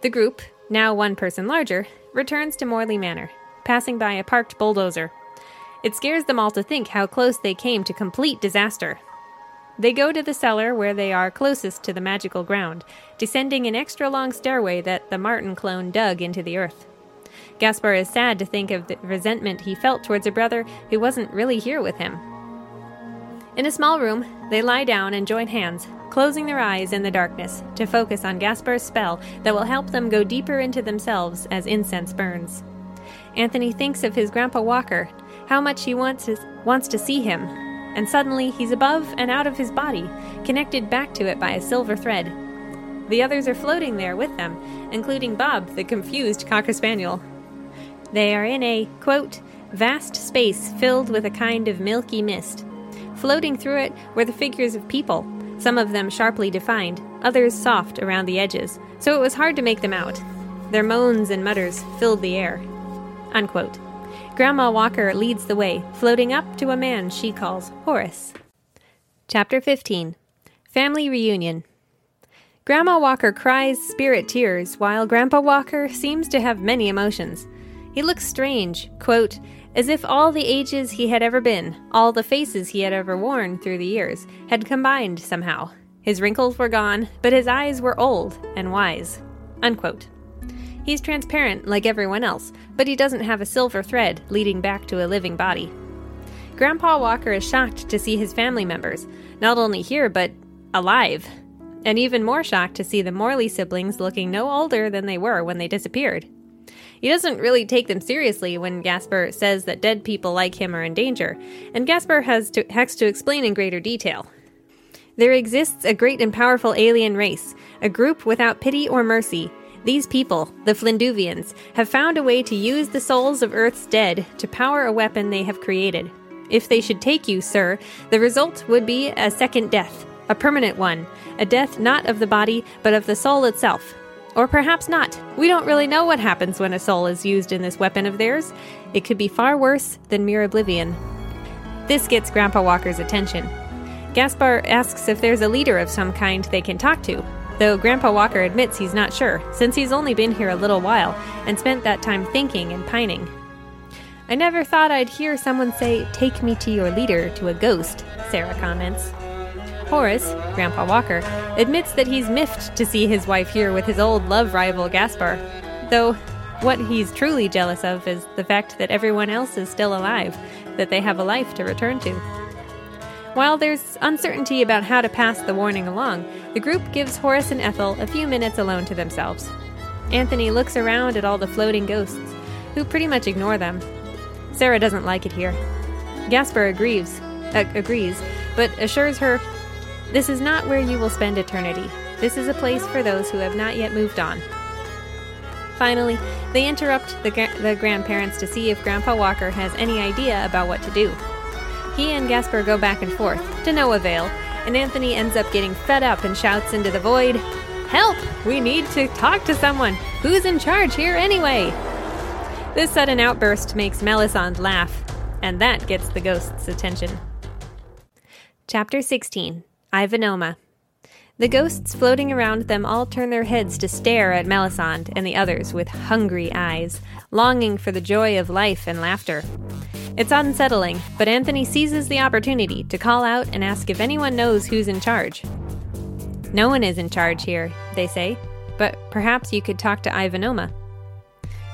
The group, now one person larger, returns to Morley Manor, passing by a parked bulldozer. It scares them all to think how close they came to complete disaster. They go to the cellar where they are closest to the magical ground, descending an extra long stairway that the Martin clone dug into the earth. Gaspar is sad to think of the resentment he felt towards a brother who wasn't really here with him. In a small room, they lie down and join hands, closing their eyes in the darkness to focus on Gaspar's spell that will help them go deeper into themselves as incense burns. Anthony thinks of his Grandpa Walker, how much he wants, his, wants to see him, and suddenly he's above and out of his body, connected back to it by a silver thread. The others are floating there with them, including Bob, the confused Cocker Spaniel. They are in a, quote, vast space filled with a kind of milky mist. Floating through it were the figures of people, some of them sharply defined, others soft around the edges, so it was hard to make them out. Their moans and mutters filled the air. Unquote. Grandma Walker leads the way, floating up to a man she calls Horace. Chapter 15 Family Reunion Grandma Walker cries spirit tears, while Grandpa Walker seems to have many emotions. He looks strange, quote, as if all the ages he had ever been, all the faces he had ever worn through the years, had combined somehow. His wrinkles were gone, but his eyes were old and wise. Unquote. He He's transparent like everyone else, but he doesn't have a silver thread leading back to a living body. Grandpa Walker is shocked to see his family members, not only here, but alive. And even more shocked to see the Morley siblings looking no older than they were when they disappeared. He doesn't really take them seriously when Gaspar says that dead people like him are in danger, and Gaspar has to, has to explain in greater detail. There exists a great and powerful alien race, a group without pity or mercy. These people, the Flinduvians, have found a way to use the souls of Earth's dead to power a weapon they have created. If they should take you, sir, the result would be a second death, a permanent one, a death not of the body, but of the soul itself, or perhaps not. We don't really know what happens when a soul is used in this weapon of theirs. It could be far worse than mere oblivion. This gets Grandpa Walker's attention. Gaspar asks if there's a leader of some kind they can talk to, though Grandpa Walker admits he's not sure, since he's only been here a little while and spent that time thinking and pining. I never thought I'd hear someone say, Take me to your leader, to a ghost, Sarah comments. Horace, Grandpa Walker, admits that he's miffed to see his wife here with his old love rival Gaspar, though what he's truly jealous of is the fact that everyone else is still alive, that they have a life to return to. While there's uncertainty about how to pass the warning along, the group gives Horace and Ethel a few minutes alone to themselves. Anthony looks around at all the floating ghosts, who pretty much ignore them. Sarah doesn't like it here. Gaspar agrees, uh, agrees, but assures her this is not where you will spend eternity. This is a place for those who have not yet moved on. Finally, they interrupt the, gra- the grandparents to see if Grandpa Walker has any idea about what to do. He and Gaspar go back and forth, to no avail, and Anthony ends up getting fed up and shouts into the void, Help! We need to talk to someone! Who's in charge here anyway? This sudden outburst makes Melisande laugh, and that gets the ghost's attention. Chapter 16 Ivanoma. The ghosts floating around them all turn their heads to stare at Melisande and the others with hungry eyes, longing for the joy of life and laughter. It's unsettling, but Anthony seizes the opportunity to call out and ask if anyone knows who's in charge. No one is in charge here, they say, but perhaps you could talk to Ivanoma.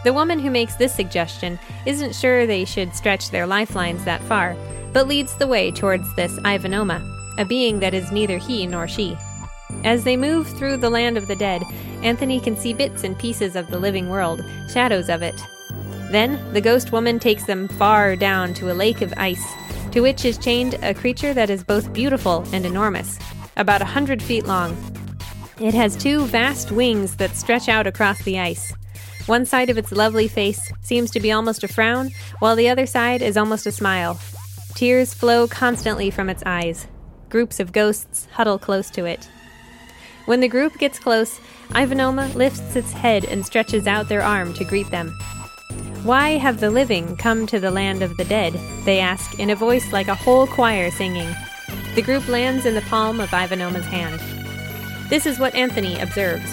The woman who makes this suggestion isn't sure they should stretch their lifelines that far, but leads the way towards this Ivanoma a being that is neither he nor she. As they move through the land of the dead, Anthony can see bits and pieces of the living world, shadows of it. Then the ghost woman takes them far down to a lake of ice, to which is chained a creature that is both beautiful and enormous, about a hundred feet long. It has two vast wings that stretch out across the ice. One side of its lovely face seems to be almost a frown, while the other side is almost a smile. Tears flow constantly from its eyes. Groups of ghosts huddle close to it. When the group gets close, Ivanoma lifts its head and stretches out their arm to greet them. Why have the living come to the land of the dead? They ask in a voice like a whole choir singing. The group lands in the palm of Ivanoma's hand. This is what Anthony observes.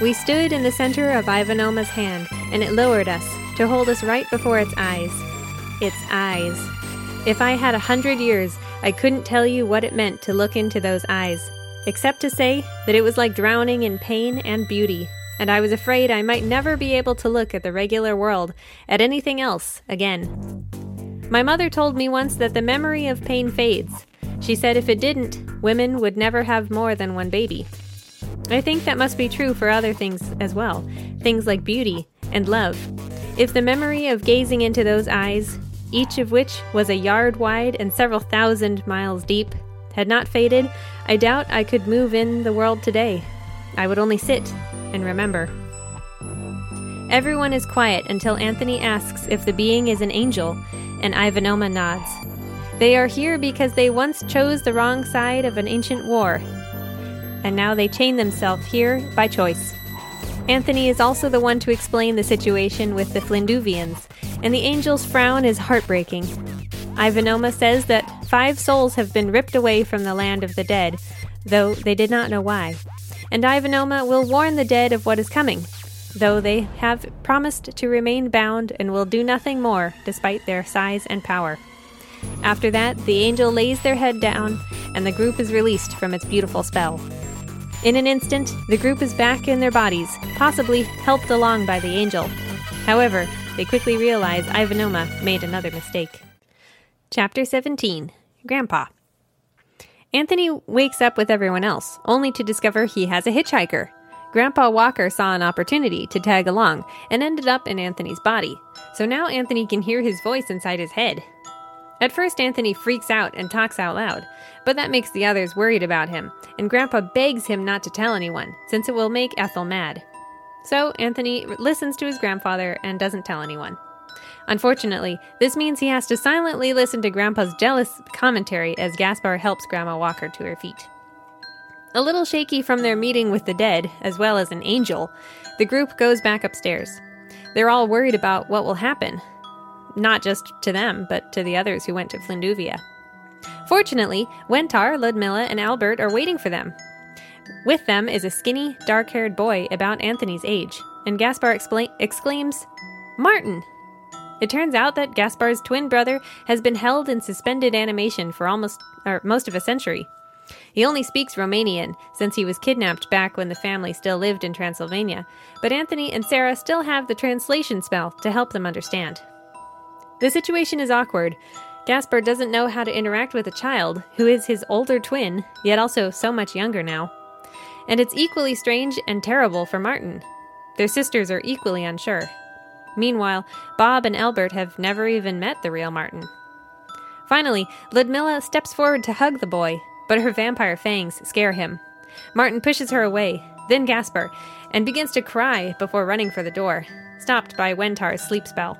We stood in the center of Ivanoma's hand, and it lowered us to hold us right before its eyes. Its eyes. If I had a hundred years, I couldn't tell you what it meant to look into those eyes, except to say that it was like drowning in pain and beauty, and I was afraid I might never be able to look at the regular world, at anything else, again. My mother told me once that the memory of pain fades. She said if it didn't, women would never have more than one baby. I think that must be true for other things as well, things like beauty and love. If the memory of gazing into those eyes, each of which was a yard wide and several thousand miles deep, had not faded, I doubt I could move in the world today. I would only sit and remember. Everyone is quiet until Anthony asks if the being is an angel, and Ivanoma nods. They are here because they once chose the wrong side of an ancient war, and now they chain themselves here by choice. Anthony is also the one to explain the situation with the Flinduvians, and the angel's frown is heartbreaking. Ivanoma says that five souls have been ripped away from the land of the dead, though they did not know why. And Ivanoma will warn the dead of what is coming, though they have promised to remain bound and will do nothing more despite their size and power. After that, the angel lays their head down, and the group is released from its beautiful spell. In an instant, the group is back in their bodies, possibly helped along by the angel. However, they quickly realize Ivanoma made another mistake. Chapter 17 Grandpa Anthony wakes up with everyone else, only to discover he has a hitchhiker. Grandpa Walker saw an opportunity to tag along and ended up in Anthony's body, so now Anthony can hear his voice inside his head. At first, Anthony freaks out and talks out loud, but that makes the others worried about him, and Grandpa begs him not to tell anyone, since it will make Ethel mad. So, Anthony listens to his grandfather and doesn't tell anyone. Unfortunately, this means he has to silently listen to Grandpa's jealous commentary as Gaspar helps Grandma Walker to her feet. A little shaky from their meeting with the dead, as well as an angel, the group goes back upstairs. They're all worried about what will happen. Not just to them, but to the others who went to Flinduvia. Fortunately, Wentar, Ludmilla, and Albert are waiting for them. With them is a skinny, dark haired boy about Anthony's age, and Gaspar exclaims, Martin! It turns out that Gaspar's twin brother has been held in suspended animation for almost or most of a century. He only speaks Romanian since he was kidnapped back when the family still lived in Transylvania, but Anthony and Sarah still have the translation spell to help them understand. The situation is awkward. Gaspar doesn't know how to interact with a child who is his older twin, yet also so much younger now. And it's equally strange and terrible for Martin. Their sisters are equally unsure. Meanwhile, Bob and Albert have never even met the real Martin. Finally, Ludmilla steps forward to hug the boy, but her vampire fangs scare him. Martin pushes her away, then Gaspar, and begins to cry before running for the door, stopped by Wentar's sleep spell.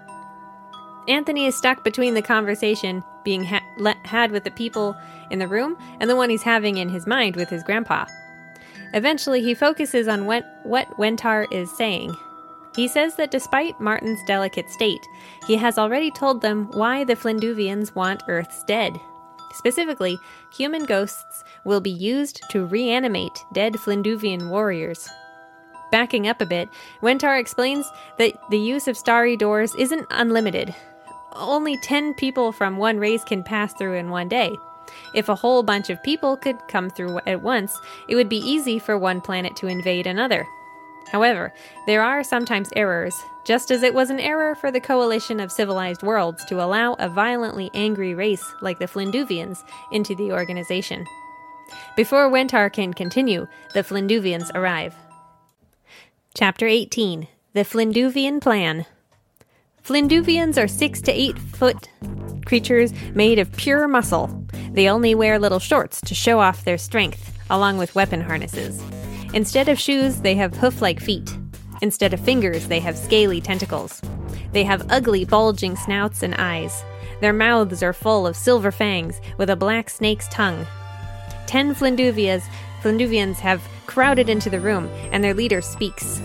Anthony is stuck between the conversation being ha- le- had with the people in the room and the one he's having in his mind with his grandpa. Eventually, he focuses on what, what Wentar is saying. He says that despite Martin's delicate state, he has already told them why the Flinduvians want Earth's dead. Specifically, human ghosts will be used to reanimate dead Flinduvian warriors. Backing up a bit, Wentar explains that the use of starry doors isn't unlimited. Only 10 people from one race can pass through in one day. If a whole bunch of people could come through at once, it would be easy for one planet to invade another. However, there are sometimes errors, just as it was an error for the coalition of civilized worlds to allow a violently angry race like the Flinduvians into the organization. Before Wentar can continue, the Flinduvians arrive. Chapter 18 The Flinduvian Plan Flinduvians are six to eight foot creatures made of pure muscle. They only wear little shorts to show off their strength, along with weapon harnesses. Instead of shoes, they have hoof like feet. Instead of fingers, they have scaly tentacles. They have ugly, bulging snouts and eyes. Their mouths are full of silver fangs with a black snake's tongue. Ten Flinduvias, Flinduvians have crowded into the room, and their leader speaks.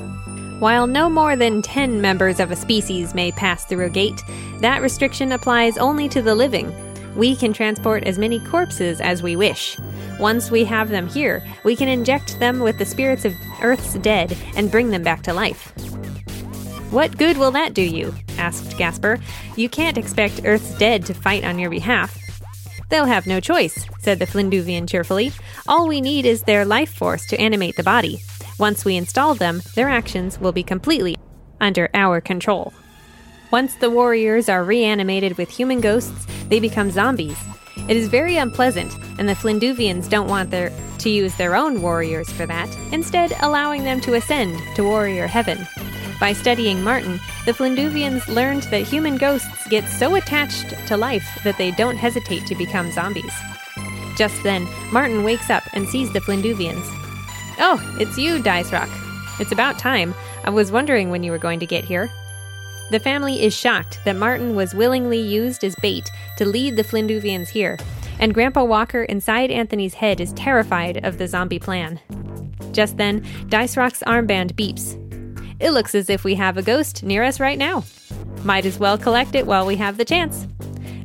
While no more than 10 members of a species may pass through a gate, that restriction applies only to the living. We can transport as many corpses as we wish. Once we have them here, we can inject them with the spirits of Earth's dead and bring them back to life. What good will that do you? asked Gaspar. You can't expect Earth's dead to fight on your behalf. They'll have no choice, said the Flinduvian cheerfully. All we need is their life force to animate the body. Once we install them, their actions will be completely under our control. Once the warriors are reanimated with human ghosts, they become zombies. It is very unpleasant, and the Flinduvians don't want their, to use their own warriors for that, instead, allowing them to ascend to warrior heaven. By studying Martin, the Flinduvians learned that human ghosts get so attached to life that they don't hesitate to become zombies. Just then, Martin wakes up and sees the Flinduvians. Oh, it's you, Dice Rock. It's about time. I was wondering when you were going to get here. The family is shocked that Martin was willingly used as bait to lead the Flinduvians here, and Grandpa Walker inside Anthony's head is terrified of the zombie plan. Just then, Dice Rock's armband beeps. It looks as if we have a ghost near us right now. Might as well collect it while we have the chance.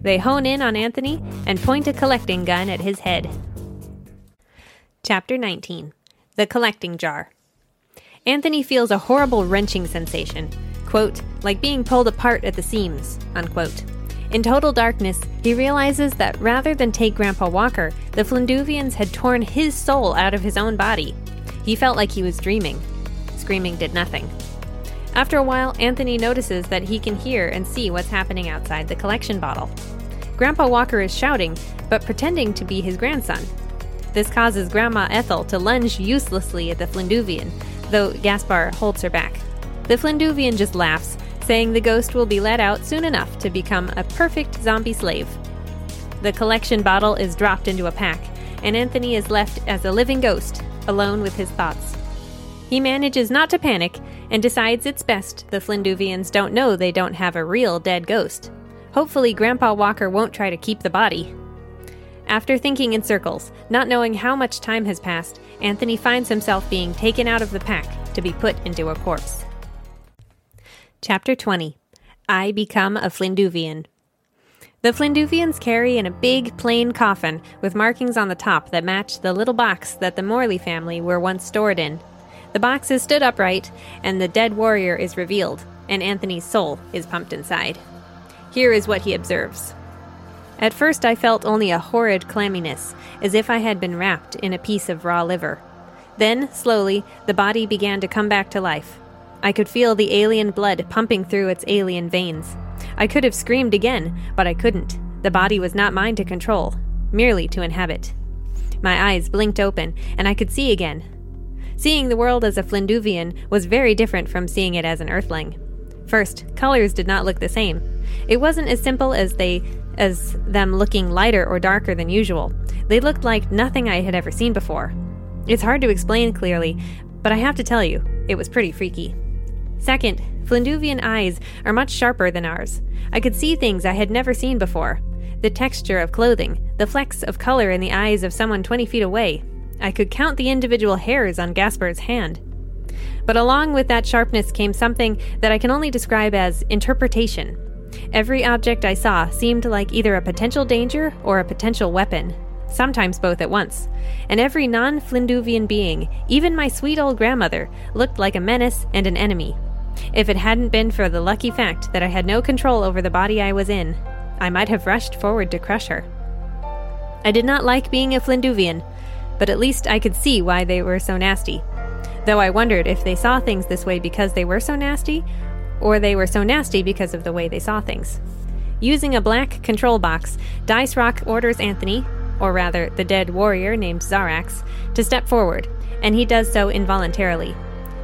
They hone in on Anthony and point a collecting gun at his head. Chapter 19 The Collecting Jar. Anthony feels a horrible wrenching sensation, quote, like being pulled apart at the seams, unquote. In total darkness, he realizes that rather than take Grandpa Walker, the Flinduvians had torn his soul out of his own body. He felt like he was dreaming. Screaming did nothing. After a while, Anthony notices that he can hear and see what's happening outside the collection bottle. Grandpa Walker is shouting, but pretending to be his grandson. This causes Grandma Ethel to lunge uselessly at the Flinduvian, though Gaspar holds her back. The Flinduvian just laughs, saying the ghost will be let out soon enough to become a perfect zombie slave. The collection bottle is dropped into a pack, and Anthony is left as a living ghost, alone with his thoughts. He manages not to panic and decides it's best the Flinduvians don't know they don't have a real dead ghost. Hopefully, Grandpa Walker won't try to keep the body. After thinking in circles, not knowing how much time has passed, Anthony finds himself being taken out of the pack to be put into a corpse. Chapter 20 I Become a Flinduvian. The Flinduvians carry in a big, plain coffin with markings on the top that match the little box that the Morley family were once stored in. The box is stood upright, and the dead warrior is revealed, and Anthony's soul is pumped inside. Here is what he observes. At first, I felt only a horrid clamminess, as if I had been wrapped in a piece of raw liver. Then, slowly, the body began to come back to life. I could feel the alien blood pumping through its alien veins. I could have screamed again, but I couldn't. The body was not mine to control, merely to inhabit. My eyes blinked open, and I could see again. Seeing the world as a Flinduvian was very different from seeing it as an Earthling. First, colors did not look the same. It wasn't as simple as they as them looking lighter or darker than usual. They looked like nothing I had ever seen before. It's hard to explain clearly, but I have to tell you, it was pretty freaky. Second, Flinduvian eyes are much sharper than ours. I could see things I had never seen before. The texture of clothing, the flecks of color in the eyes of someone 20 feet away. I could count the individual hairs on Gaspar's hand. But along with that sharpness came something that I can only describe as interpretation. Every object I saw seemed like either a potential danger or a potential weapon, sometimes both at once. And every non Flinduvian being, even my sweet old grandmother, looked like a menace and an enemy. If it hadn't been for the lucky fact that I had no control over the body I was in, I might have rushed forward to crush her. I did not like being a Flinduvian, but at least I could see why they were so nasty. Though I wondered if they saw things this way because they were so nasty, or they were so nasty because of the way they saw things. Using a black control box, Dice Rock orders Anthony, or rather the dead warrior named Zarax, to step forward, and he does so involuntarily.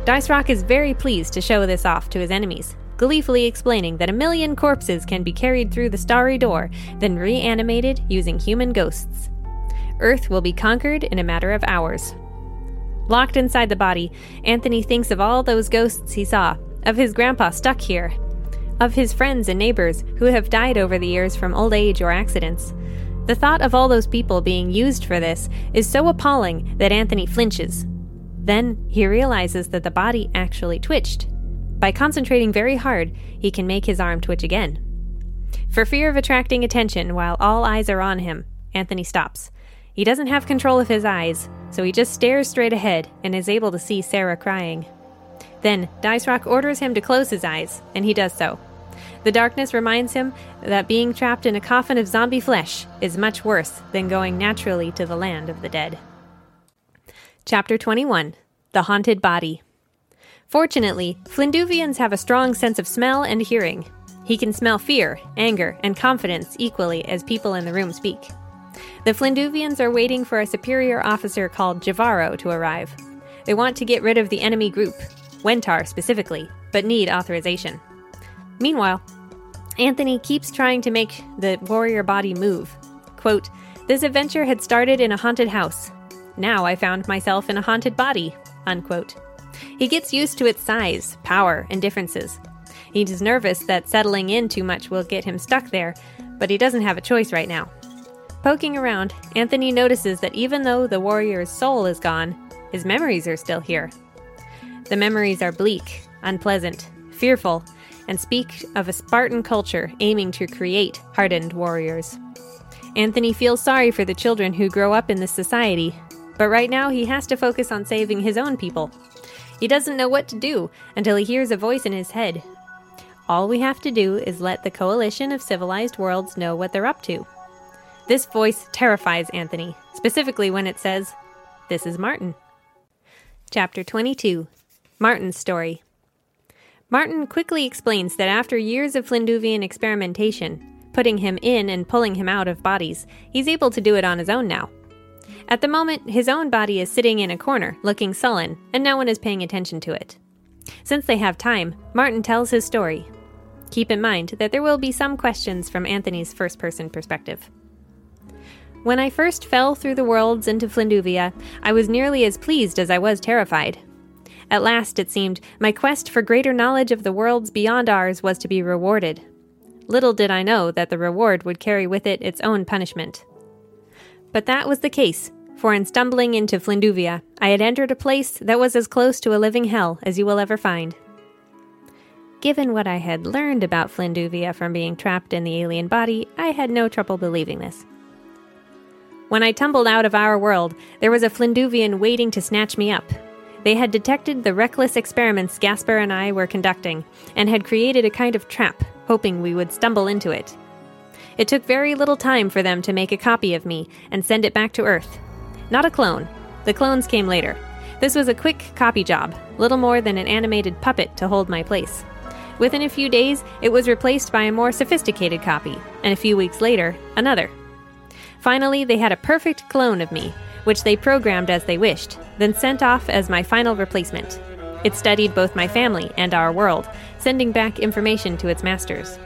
Dice Rock is very pleased to show this off to his enemies, gleefully explaining that a million corpses can be carried through the starry door, then reanimated using human ghosts. Earth will be conquered in a matter of hours. Locked inside the body, Anthony thinks of all those ghosts he saw, of his grandpa stuck here, of his friends and neighbors who have died over the years from old age or accidents. The thought of all those people being used for this is so appalling that Anthony flinches. Then he realizes that the body actually twitched. By concentrating very hard, he can make his arm twitch again. For fear of attracting attention while all eyes are on him, Anthony stops. He doesn't have control of his eyes, so he just stares straight ahead and is able to see Sarah crying. Then, Dice Rock orders him to close his eyes, and he does so. The darkness reminds him that being trapped in a coffin of zombie flesh is much worse than going naturally to the land of the dead. Chapter 21 The Haunted Body. Fortunately, Flinduvians have a strong sense of smell and hearing. He can smell fear, anger, and confidence equally as people in the room speak. The Flinduvians are waiting for a superior officer called Javaro to arrive. They want to get rid of the enemy group, Wentar specifically, but need authorization. Meanwhile, Anthony keeps trying to make the warrior body move. Quote, This adventure had started in a haunted house. Now I found myself in a haunted body. Unquote. He gets used to its size, power, and differences. He's nervous that settling in too much will get him stuck there, but he doesn't have a choice right now. Poking around, Anthony notices that even though the warrior's soul is gone, his memories are still here. The memories are bleak, unpleasant, fearful, and speak of a Spartan culture aiming to create hardened warriors. Anthony feels sorry for the children who grow up in this society, but right now he has to focus on saving his own people. He doesn't know what to do until he hears a voice in his head. All we have to do is let the coalition of civilized worlds know what they're up to. This voice terrifies Anthony, specifically when it says, This is Martin. Chapter 22 Martin's Story. Martin quickly explains that after years of Flinduvian experimentation, putting him in and pulling him out of bodies, he's able to do it on his own now. At the moment, his own body is sitting in a corner, looking sullen, and no one is paying attention to it. Since they have time, Martin tells his story. Keep in mind that there will be some questions from Anthony's first person perspective. When I first fell through the worlds into Flinduvia, I was nearly as pleased as I was terrified. At last, it seemed, my quest for greater knowledge of the worlds beyond ours was to be rewarded. Little did I know that the reward would carry with it its own punishment. But that was the case, for in stumbling into Flinduvia, I had entered a place that was as close to a living hell as you will ever find. Given what I had learned about Flinduvia from being trapped in the alien body, I had no trouble believing this. When I tumbled out of our world, there was a Flinduvian waiting to snatch me up. They had detected the reckless experiments Gaspar and I were conducting, and had created a kind of trap, hoping we would stumble into it. It took very little time for them to make a copy of me and send it back to Earth. Not a clone. The clones came later. This was a quick copy job, little more than an animated puppet to hold my place. Within a few days, it was replaced by a more sophisticated copy, and a few weeks later, another. Finally, they had a perfect clone of me, which they programmed as they wished, then sent off as my final replacement. It studied both my family and our world, sending back information to its masters.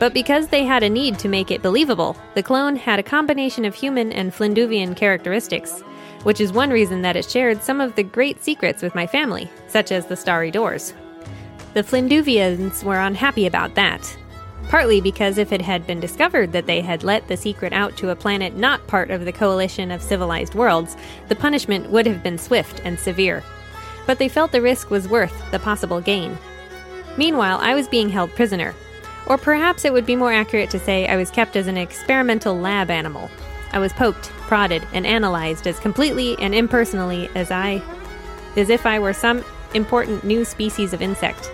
But because they had a need to make it believable, the clone had a combination of human and Flinduvian characteristics, which is one reason that it shared some of the great secrets with my family, such as the starry doors. The Flinduvians were unhappy about that, partly because if it had been discovered that they had let the secret out to a planet not part of the coalition of civilized worlds, the punishment would have been swift and severe. But they felt the risk was worth the possible gain. Meanwhile, I was being held prisoner. Or perhaps it would be more accurate to say I was kept as an experimental lab animal. I was poked, prodded, and analyzed as completely and impersonally as I as if I were some important new species of insect.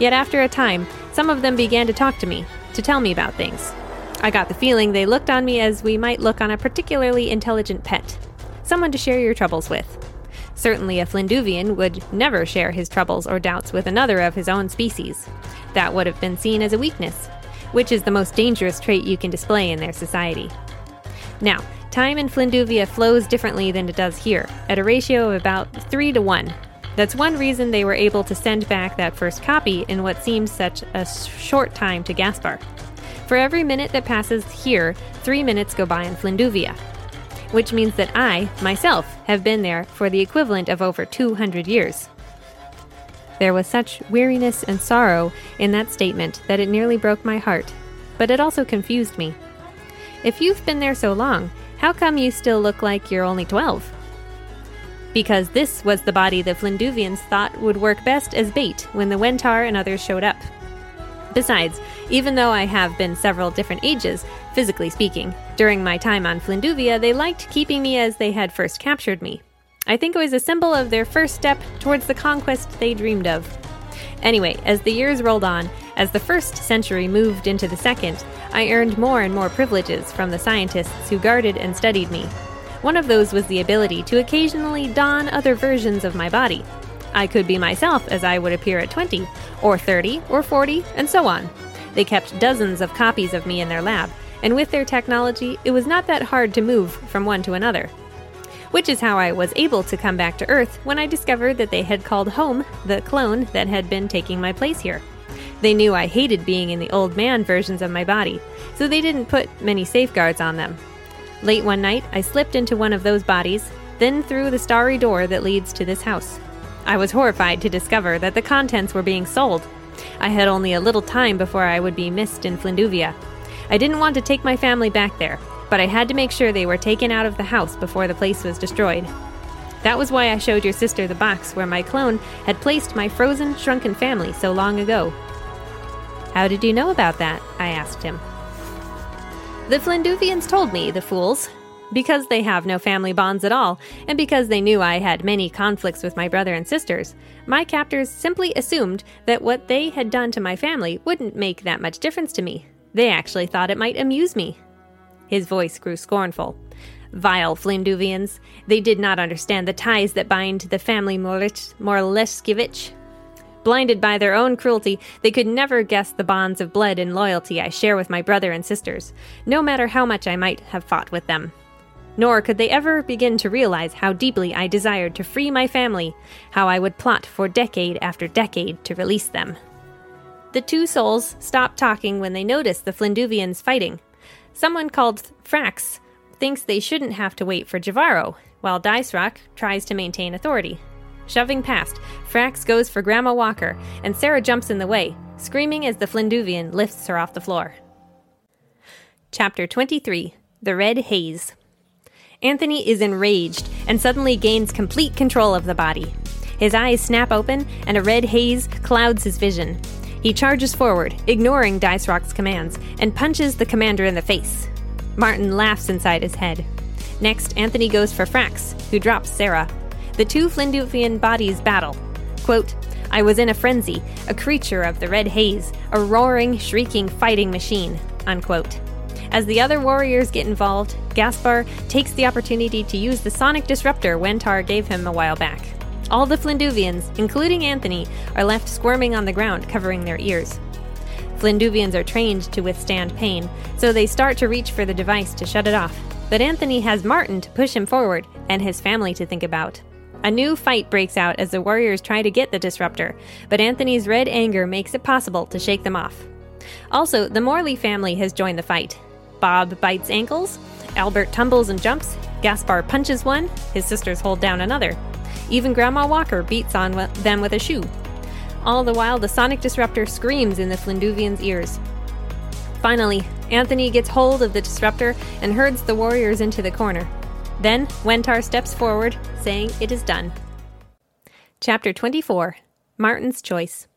Yet after a time, some of them began to talk to me, to tell me about things. I got the feeling they looked on me as we might look on a particularly intelligent pet, someone to share your troubles with. Certainly, a Flinduvian would never share his troubles or doubts with another of his own species. That would have been seen as a weakness, which is the most dangerous trait you can display in their society. Now, time in Flinduvia flows differently than it does here, at a ratio of about 3 to 1, that's one reason they were able to send back that first copy in what seemed such a short time to Gaspar. For every minute that passes here, three minutes go by in Flinduvia, which means that I, myself, have been there for the equivalent of over 200 years. There was such weariness and sorrow in that statement that it nearly broke my heart, but it also confused me. If you've been there so long, how come you still look like you're only 12? because this was the body the Flinduvians thought would work best as bait when the Wentar and others showed up. Besides, even though I have been several different ages, physically speaking, during my time on Flinduvia, they liked keeping me as they had first captured me. I think it was a symbol of their first step towards the conquest they dreamed of. Anyway, as the years rolled on, as the first century moved into the second, I earned more and more privileges from the scientists who guarded and studied me, one of those was the ability to occasionally don other versions of my body. I could be myself as I would appear at 20, or 30, or 40, and so on. They kept dozens of copies of me in their lab, and with their technology, it was not that hard to move from one to another. Which is how I was able to come back to Earth when I discovered that they had called home the clone that had been taking my place here. They knew I hated being in the old man versions of my body, so they didn't put many safeguards on them, Late one night, I slipped into one of those bodies, then through the starry door that leads to this house. I was horrified to discover that the contents were being sold. I had only a little time before I would be missed in Flinduvia. I didn't want to take my family back there, but I had to make sure they were taken out of the house before the place was destroyed. That was why I showed your sister the box where my clone had placed my frozen, shrunken family so long ago. How did you know about that? I asked him. The Flinduvians told me, the fools. Because they have no family bonds at all, and because they knew I had many conflicts with my brother and sisters, my captors simply assumed that what they had done to my family wouldn't make that much difference to me. They actually thought it might amuse me. His voice grew scornful. Vile Flinduvians. They did not understand the ties that bind the family Morleskevich. Blinded by their own cruelty, they could never guess the bonds of blood and loyalty I share with my brother and sisters, no matter how much I might have fought with them. Nor could they ever begin to realize how deeply I desired to free my family, how I would plot for decade after decade to release them. The two souls stop talking when they notice the Flinduvians fighting. Someone called Frax thinks they shouldn't have to wait for Javaro, while Dicerock tries to maintain authority. Shoving past, Frax goes for Grandma Walker, and Sarah jumps in the way, screaming as the Flinduvian lifts her off the floor. Chapter 23 The Red Haze Anthony is enraged and suddenly gains complete control of the body. His eyes snap open, and a red haze clouds his vision. He charges forward, ignoring Dice Rock's commands, and punches the commander in the face. Martin laughs inside his head. Next, Anthony goes for Frax, who drops Sarah. The two Flinduvian bodies battle. Quote, I was in a frenzy, a creature of the red haze, a roaring, shrieking fighting machine. Unquote. As the other warriors get involved, Gaspar takes the opportunity to use the sonic disruptor Wentar gave him a while back. All the Flinduvians, including Anthony, are left squirming on the ground, covering their ears. Flinduvians are trained to withstand pain, so they start to reach for the device to shut it off. But Anthony has Martin to push him forward and his family to think about. A new fight breaks out as the warriors try to get the disruptor, but Anthony's red anger makes it possible to shake them off. Also, the Morley family has joined the fight. Bob bites ankles, Albert tumbles and jumps, Gaspar punches one, his sisters hold down another. Even Grandma Walker beats on them with a shoe. All the while, the sonic disruptor screams in the Flinduvian's ears. Finally, Anthony gets hold of the disruptor and herds the warriors into the corner. Then, Wentar steps forward, saying it is done. Chapter 24 Martin's Choice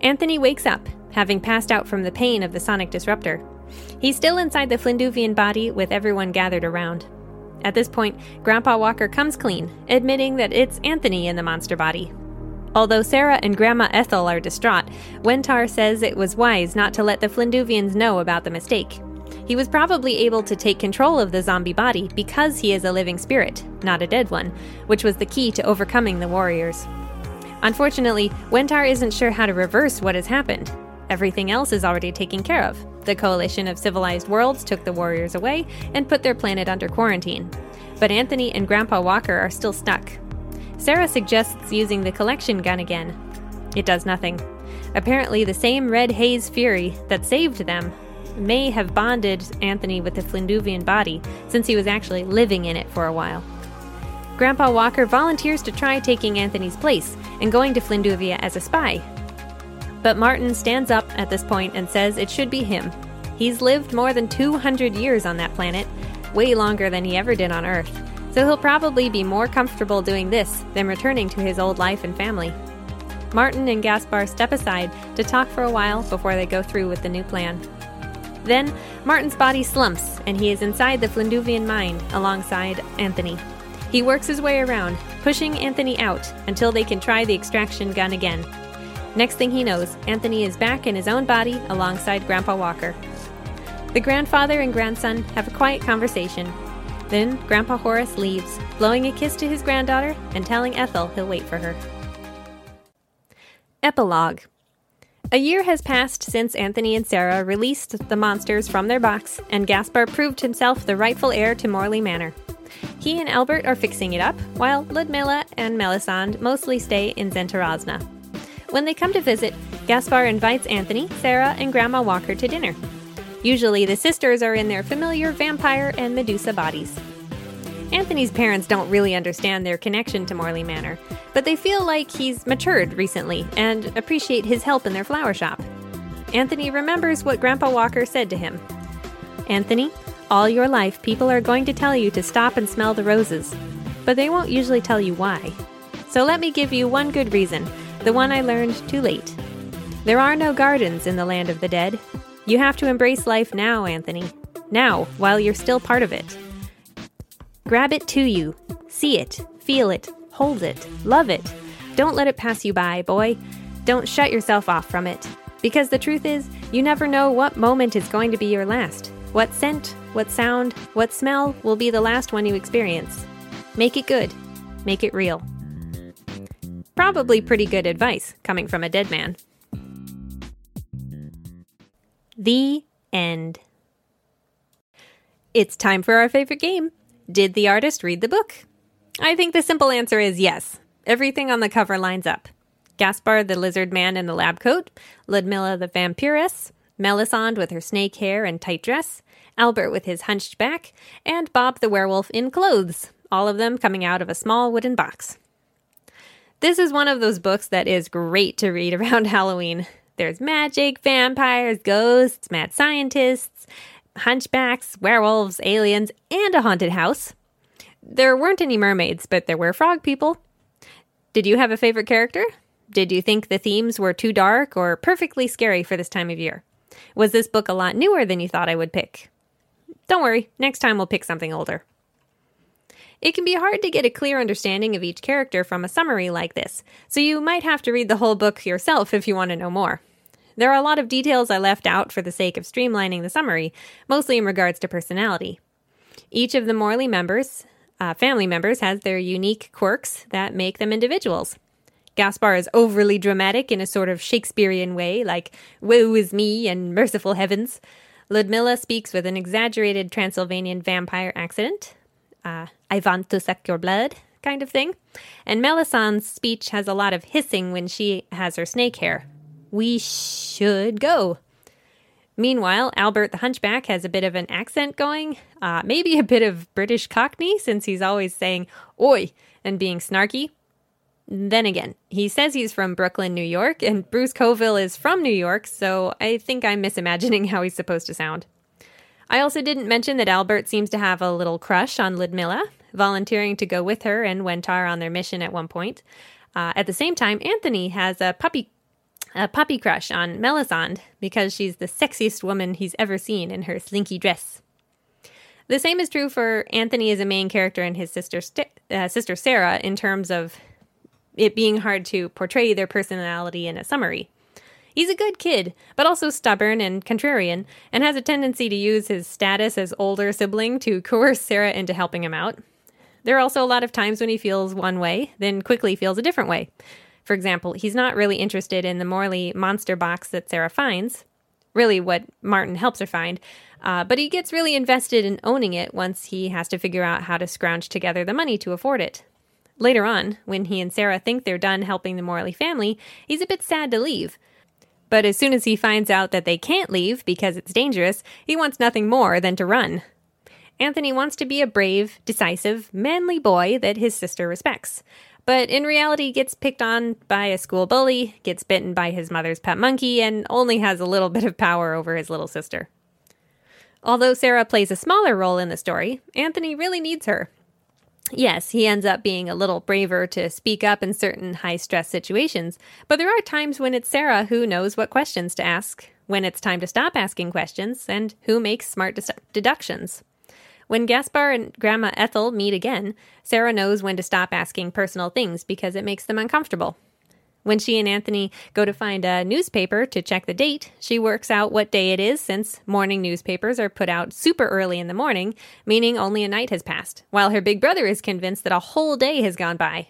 Anthony wakes up, having passed out from the pain of the sonic disruptor. He's still inside the Flinduvian body with everyone gathered around. At this point, Grandpa Walker comes clean, admitting that it's Anthony in the monster body. Although Sarah and Grandma Ethel are distraught, Wentar says it was wise not to let the Flinduvians know about the mistake. He was probably able to take control of the zombie body because he is a living spirit, not a dead one, which was the key to overcoming the warriors. Unfortunately, Wentar isn't sure how to reverse what has happened. Everything else is already taken care of. The coalition of civilized worlds took the warriors away and put their planet under quarantine. But Anthony and Grandpa Walker are still stuck. Sarah suggests using the collection gun again. It does nothing. Apparently, the same red haze fury that saved them may have bonded Anthony with the Flinduvian body since he was actually living in it for a while. Grandpa Walker volunteers to try taking Anthony's place and going to Flinduvia as a spy, but Martin stands up at this point and says it should be him. He's lived more than 200 years on that planet, way longer than he ever did on Earth, so he'll probably be more comfortable doing this than returning to his old life and family. Martin and Gaspar step aside to talk for a while before they go through with the new plan. Then, Martin's body slumps, and he is inside the Flinduvian mind alongside Anthony. He works his way around, pushing Anthony out until they can try the extraction gun again. Next thing he knows, Anthony is back in his own body alongside Grandpa Walker. The grandfather and grandson have a quiet conversation. Then Grandpa Horace leaves, blowing a kiss to his granddaughter and telling Ethel he'll wait for her. Epilogue A year has passed since Anthony and Sarah released the monsters from their box, and Gaspar proved himself the rightful heir to Morley Manor. He and Albert are fixing it up, while Ludmilla and Melisande mostly stay in Zentarazna. When they come to visit, Gaspar invites Anthony, Sarah, and Grandma Walker to dinner. Usually, the sisters are in their familiar vampire and Medusa bodies. Anthony's parents don't really understand their connection to Morley Manor, but they feel like he's matured recently and appreciate his help in their flower shop. Anthony remembers what Grandpa Walker said to him Anthony, all your life people are going to tell you to stop and smell the roses, but they won't usually tell you why. So let me give you one good reason the one I learned too late. There are no gardens in the land of the dead. You have to embrace life now, Anthony. Now, while you're still part of it. Grab it to you. See it, feel it, hold it, love it. Don't let it pass you by, boy. Don't shut yourself off from it. Because the truth is, you never know what moment is going to be your last, What scent, what sound, what smell will be the last one you experience? Make it good. Make it real. Probably pretty good advice coming from a dead man. The end. It's time for our favorite game. Did the artist read the book? I think the simple answer is yes. Everything on the cover lines up. Gaspar the lizard man in the lab coat, Ludmilla the vampiress, Melisande with her snake hair and tight dress, Albert with his hunched back, and Bob the werewolf in clothes, all of them coming out of a small wooden box. This is one of those books that is great to read around Halloween. There's magic, vampires, ghosts, mad scientists, hunchbacks, werewolves, aliens, and a haunted house. There weren't any mermaids, but there were frog people. Did you have a favorite character? Did you think the themes were too dark or perfectly scary for this time of year? Was this book a lot newer than you thought I would pick? Don't worry, next time we'll pick something older. It can be hard to get a clear understanding of each character from a summary like this, so you might have to read the whole book yourself if you want to know more. There are a lot of details I left out for the sake of streamlining the summary, mostly in regards to personality. Each of the Morley members, uh, family members, has their unique quirks that make them individuals. Gaspar is overly dramatic in a sort of Shakespearean way, like woe is me and merciful heavens. Ludmilla speaks with an exaggerated Transylvanian vampire accent. Uh, I want to suck your blood kind of thing. And Melisande's speech has a lot of hissing when she has her snake hair. We should go. Meanwhile, Albert the Hunchback has a bit of an accent going, uh, maybe a bit of British Cockney since he's always saying oi and being snarky. Then again, he says he's from Brooklyn, New York, and Bruce Coville is from New York, so I think I'm misimagining how he's supposed to sound. I also didn't mention that Albert seems to have a little crush on Ludmilla, volunteering to go with her and Wentar on their mission at one point. Uh, at the same time, Anthony has a puppy a puppy crush on Melisande because she's the sexiest woman he's ever seen in her slinky dress. The same is true for Anthony as a main character and his sister St- uh, sister Sarah in terms of it being hard to portray their personality in a summary. He's a good kid, but also stubborn and contrarian, and has a tendency to use his status as older sibling to coerce Sarah into helping him out. There are also a lot of times when he feels one way, then quickly feels a different way. For example, he's not really interested in the Morley monster box that Sarah finds, really what Martin helps her find, uh, but he gets really invested in owning it once he has to figure out how to scrounge together the money to afford it. Later on, when he and Sarah think they're done helping the Morley family, he's a bit sad to leave. But as soon as he finds out that they can't leave because it's dangerous, he wants nothing more than to run. Anthony wants to be a brave, decisive, manly boy that his sister respects. But in reality, gets picked on by a school bully, gets bitten by his mother's pet monkey, and only has a little bit of power over his little sister. Although Sarah plays a smaller role in the story, Anthony really needs her, Yes, he ends up being a little braver to speak up in certain high stress situations, but there are times when it's Sarah who knows what questions to ask, when it's time to stop asking questions, and who makes smart de- deductions. When Gaspar and Grandma Ethel meet again, Sarah knows when to stop asking personal things because it makes them uncomfortable. When she and Anthony go to find a newspaper to check the date, she works out what day it is since morning newspapers are put out super early in the morning, meaning only a night has passed, while her big brother is convinced that a whole day has gone by.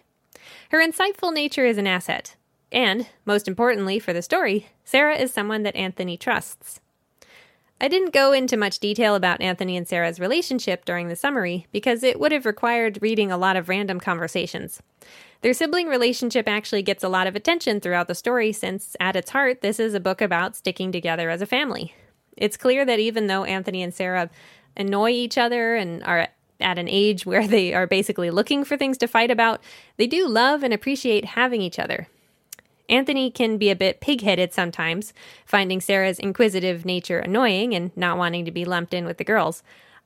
Her insightful nature is an asset. And, most importantly for the story, Sarah is someone that Anthony trusts. I didn't go into much detail about Anthony and Sarah's relationship during the summary because it would have required reading a lot of random conversations. Their sibling relationship actually gets a lot of attention throughout the story since, at its heart, this is a book about sticking together as a family. It's clear that even though Anthony and Sarah annoy each other and are at an age where they are basically looking for things to fight about, they do love and appreciate having each other. Anthony can be a bit pig-headed sometimes, finding Sarah's inquisitive nature annoying and not wanting to be lumped in with the girls.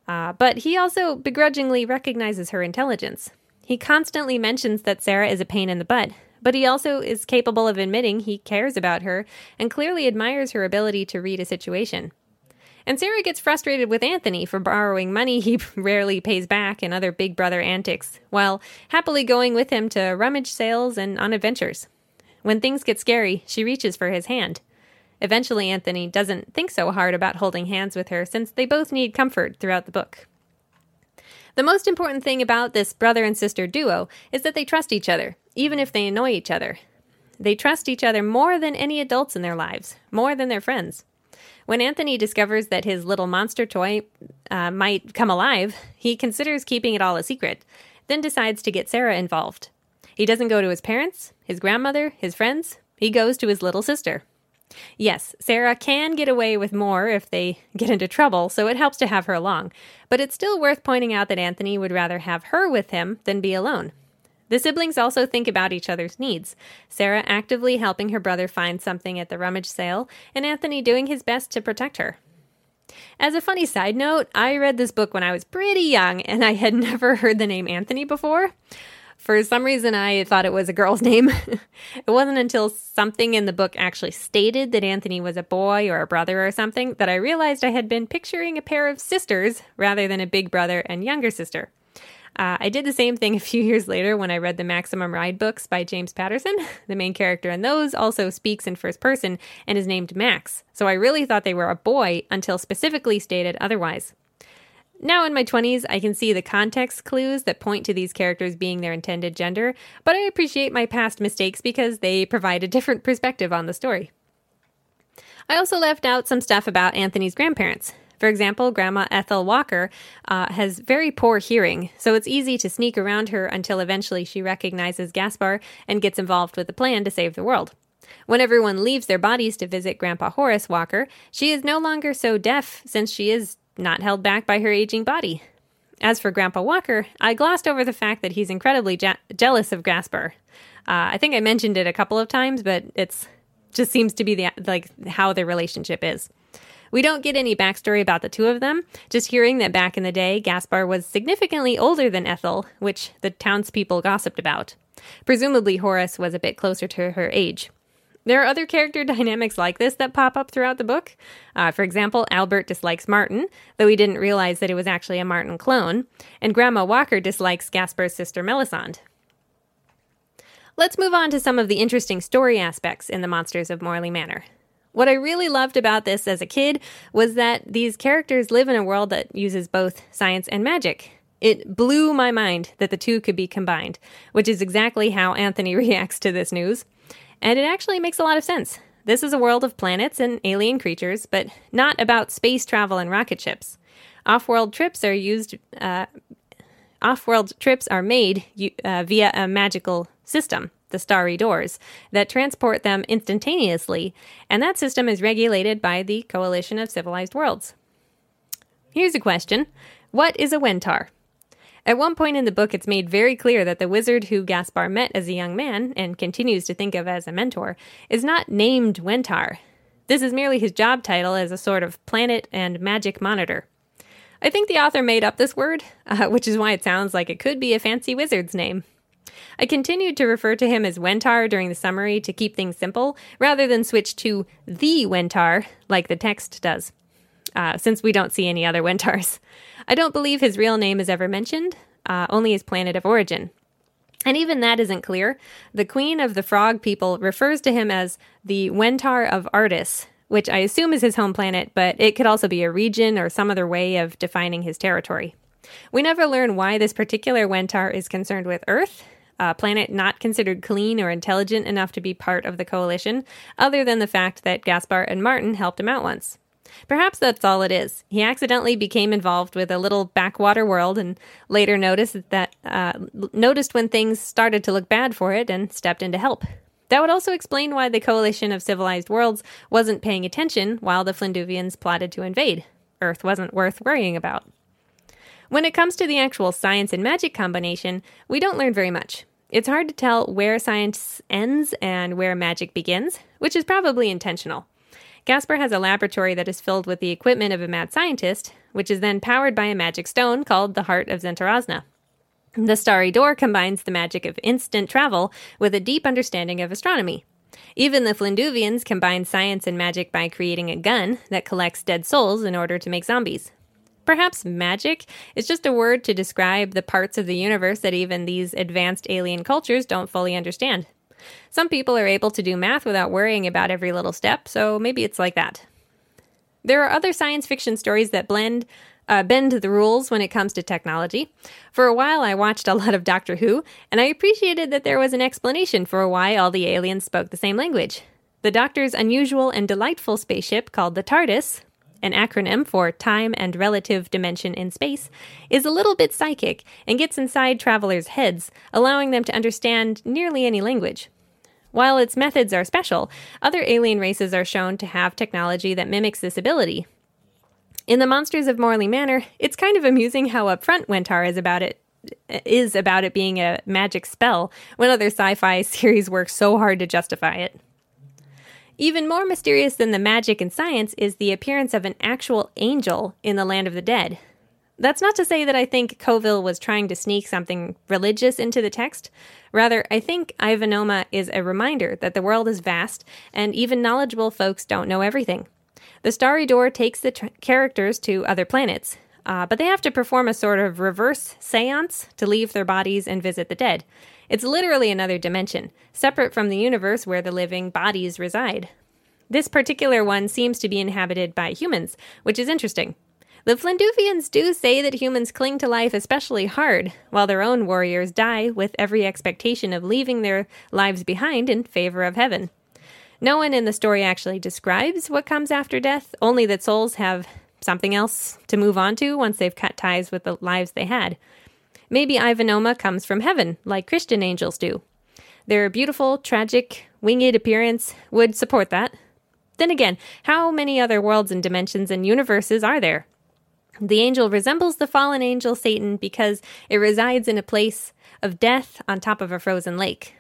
Uh, but he also begrudgingly recognizes her intelligence. He constantly mentions that Sarah is a pain in the butt, but he also is capable of admitting he cares about her and clearly admires her ability to read a situation. And Sarah gets frustrated with Anthony for borrowing money he rarely pays back and other big brother antics, while happily going with him to rummage sales and on adventures. When things get scary, she reaches for his hand. Eventually, Anthony doesn't think so hard about holding hands with her since they both need comfort throughout the book. The most important thing about this brother and sister duo is that they trust each other, even if they annoy each other. They trust each other more than any adults in their lives, more than their friends. When Anthony discovers that his little monster toy uh, might come alive, he considers keeping it all a secret, then decides to get Sarah involved. He doesn't go to his parents, his grandmother, his friends, he goes to his little sister. Yes, Sarah can get away with more if they get into trouble, so it helps to have her along. But it's still worth pointing out that Anthony would rather have her with him than be alone. The siblings also think about each other's needs. Sarah actively helping her brother find something at the rummage sale, and Anthony doing his best to protect her. As a funny side note, I read this book when I was pretty young and I had never heard the name Anthony before. For some reason, I thought it was a girl's name. it wasn't until something in the book actually stated that Anthony was a boy or a brother or something that I realized I had been picturing a pair of sisters rather than a big brother and younger sister. Uh, I did the same thing a few years later when I read the Maximum Ride books by James Patterson. The main character in those also speaks in first person and is named Max, so I really thought they were a boy until specifically stated otherwise. Now in my 20s, I can see the context clues that point to these characters being their intended gender, but I appreciate my past mistakes because they provide a different perspective on the story. I also left out some stuff about Anthony's grandparents. For example, Grandma Ethel Walker uh, has very poor hearing, so it's easy to sneak around her until eventually she recognizes Gaspar and gets involved with the plan to save the world. When everyone leaves their bodies to visit Grandpa Horace Walker, she is no longer so deaf since she is not held back by her aging body. As for Grandpa Walker, I glossed over the fact that he's incredibly je- jealous of Gaspar. Uh, I think I mentioned it a couple of times, but it's just seems to be the like how their relationship is. We don't get any backstory about the two of them, just hearing that back in the day, Gaspar was significantly older than Ethel, which the townspeople gossiped about. Presumably, Horace was a bit closer to her age. There are other character dynamics like this that pop up throughout the book. Uh, for example, Albert dislikes Martin, though he didn't realize that it was actually a Martin clone, and Grandma Walker dislikes Gaspar's sister Melisande. Let's move on to some of the interesting story aspects in The Monsters of Morley Manor. What I really loved about this as a kid was that these characters live in a world that uses both science and magic. It blew my mind that the two could be combined, which is exactly how Anthony reacts to this news. And it actually makes a lot of sense. This is a world of planets and alien creatures, but not about space travel and rocket ships. Off-world trips are used. Uh, off-world trips are made uh, via a magical system, the Starry Doors, that transport them instantaneously, and that system is regulated by the Coalition of Civilized Worlds. Here's a question: What is a Wentar? At one point in the book, it's made very clear that the wizard who Gaspar met as a young man and continues to think of as a mentor is not named Wentar. This is merely his job title as a sort of planet and magic monitor. I think the author made up this word, uh, which is why it sounds like it could be a fancy wizard's name. I continued to refer to him as Wentar during the summary to keep things simple, rather than switch to the Wentar like the text does uh, since we don't see any other Wentars. I don't believe his real name is ever mentioned, uh, only his planet of origin. And even that isn't clear. The Queen of the Frog people refers to him as the Wentar of Artis, which I assume is his home planet, but it could also be a region or some other way of defining his territory. We never learn why this particular Wentar is concerned with Earth, a planet not considered clean or intelligent enough to be part of the coalition, other than the fact that Gaspar and Martin helped him out once. Perhaps that's all it is. He accidentally became involved with a little backwater world and later noticed that uh, noticed when things started to look bad for it and stepped in to help. That would also explain why the coalition of civilized worlds wasn't paying attention while the Flinduvians plotted to invade. Earth wasn't worth worrying about. When it comes to the actual science and magic combination, we don't learn very much. It's hard to tell where science ends and where magic begins, which is probably intentional. Gaspar has a laboratory that is filled with the equipment of a mad scientist, which is then powered by a magic stone called the Heart of Zentarazna. The Starry Door combines the magic of instant travel with a deep understanding of astronomy. Even the Flinduvians combine science and magic by creating a gun that collects dead souls in order to make zombies. Perhaps magic is just a word to describe the parts of the universe that even these advanced alien cultures don't fully understand. Some people are able to do math without worrying about every little step, so maybe it's like that. There are other science fiction stories that blend uh, bend the rules when it comes to technology. For a while, I watched a lot of Doctor Who, and I appreciated that there was an explanation for why all the aliens spoke the same language. The Doctor's unusual and delightful spaceship, called the TARDIS, an acronym for Time and Relative Dimension in Space, is a little bit psychic and gets inside travelers' heads, allowing them to understand nearly any language. While its methods are special, other alien races are shown to have technology that mimics this ability. In The Monsters of Morley Manor, it's kind of amusing how upfront Wentar is about it is about it being a magic spell when other sci-fi series work so hard to justify it. Even more mysterious than the magic and science is the appearance of an actual angel in the land of the dead. That's not to say that I think Coville was trying to sneak something religious into the text. Rather, I think Ivanoma is a reminder that the world is vast and even knowledgeable folks don't know everything. The Starry Door takes the tr- characters to other planets, uh, but they have to perform a sort of reverse seance to leave their bodies and visit the dead. It's literally another dimension, separate from the universe where the living bodies reside. This particular one seems to be inhabited by humans, which is interesting. The Flinduvians do say that humans cling to life especially hard, while their own warriors die with every expectation of leaving their lives behind in favor of heaven. No one in the story actually describes what comes after death, only that souls have something else to move on to once they've cut ties with the lives they had. Maybe Ivanoma comes from heaven, like Christian angels do. Their beautiful, tragic, winged appearance would support that. Then again, how many other worlds and dimensions and universes are there? The angel resembles the fallen angel Satan because it resides in a place of death on top of a frozen lake.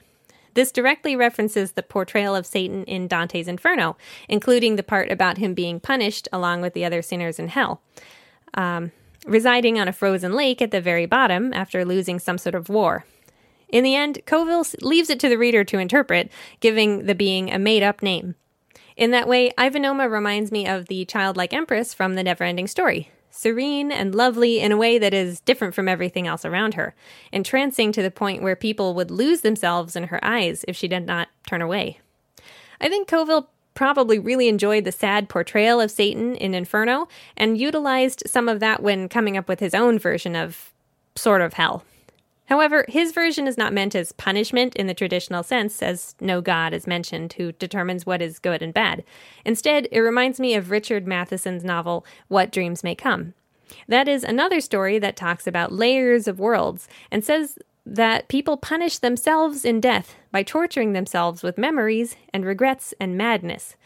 This directly references the portrayal of Satan in Dante's Inferno, including the part about him being punished along with the other sinners in hell. Um, residing on a frozen lake at the very bottom after losing some sort of war. In the end, Coville leaves it to the reader to interpret, giving the being a made up name. In that way, Ivanoma reminds me of the childlike empress from the Neverending Story serene and lovely in a way that is different from everything else around her, entrancing to the point where people would lose themselves in her eyes if she did not turn away. I think Coville probably really enjoyed the sad portrayal of Satan in Inferno and utilized some of that when coming up with his own version of sort of hell. However, his version is not meant as punishment in the traditional sense, as no god is mentioned who determines what is good and bad. Instead, it reminds me of Richard Matheson's novel, What Dreams May Come. That is another story that talks about layers of worlds and says that people punish themselves in death by torturing themselves with memories and regrets and madness.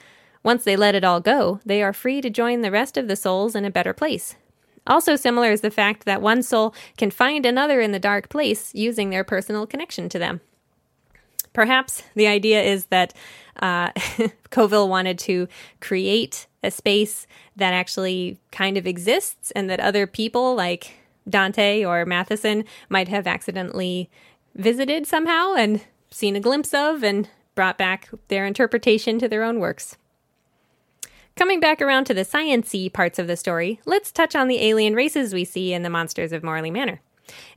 Once they let it all go, they are free to join the rest of the souls in a better place, also, similar is the fact that one soul can find another in the dark place using their personal connection to them. Perhaps the idea is that uh, Coville wanted to create a space that actually kind of exists and that other people like Dante or Matheson might have accidentally visited somehow and seen a glimpse of and brought back their interpretation to their own works. Coming back around to the sciency parts of the story, let's touch on the alien races we see in the Monsters of Morley Manor.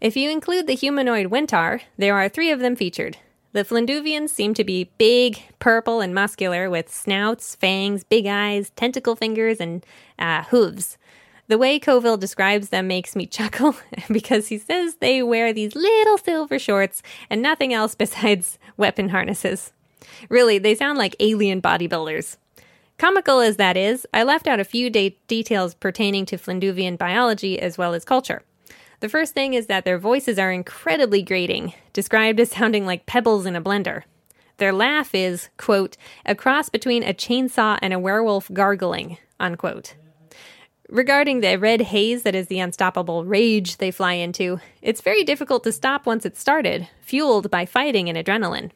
If you include the humanoid Wentar, there are three of them featured. The Flinduvians seem to be big, purple, and muscular with snouts, fangs, big eyes, tentacle fingers, and uh, hooves. The way Coville describes them makes me chuckle because he says they wear these little silver shorts and nothing else besides weapon harnesses. Really, they sound like alien bodybuilders. Comical as that is, I left out a few de- details pertaining to Flinduvian biology as well as culture. The first thing is that their voices are incredibly grating, described as sounding like pebbles in a blender. Their laugh is, quote, a cross between a chainsaw and a werewolf gargling, unquote. Regarding the red haze that is the unstoppable rage they fly into, it's very difficult to stop once it's started, fueled by fighting and adrenaline.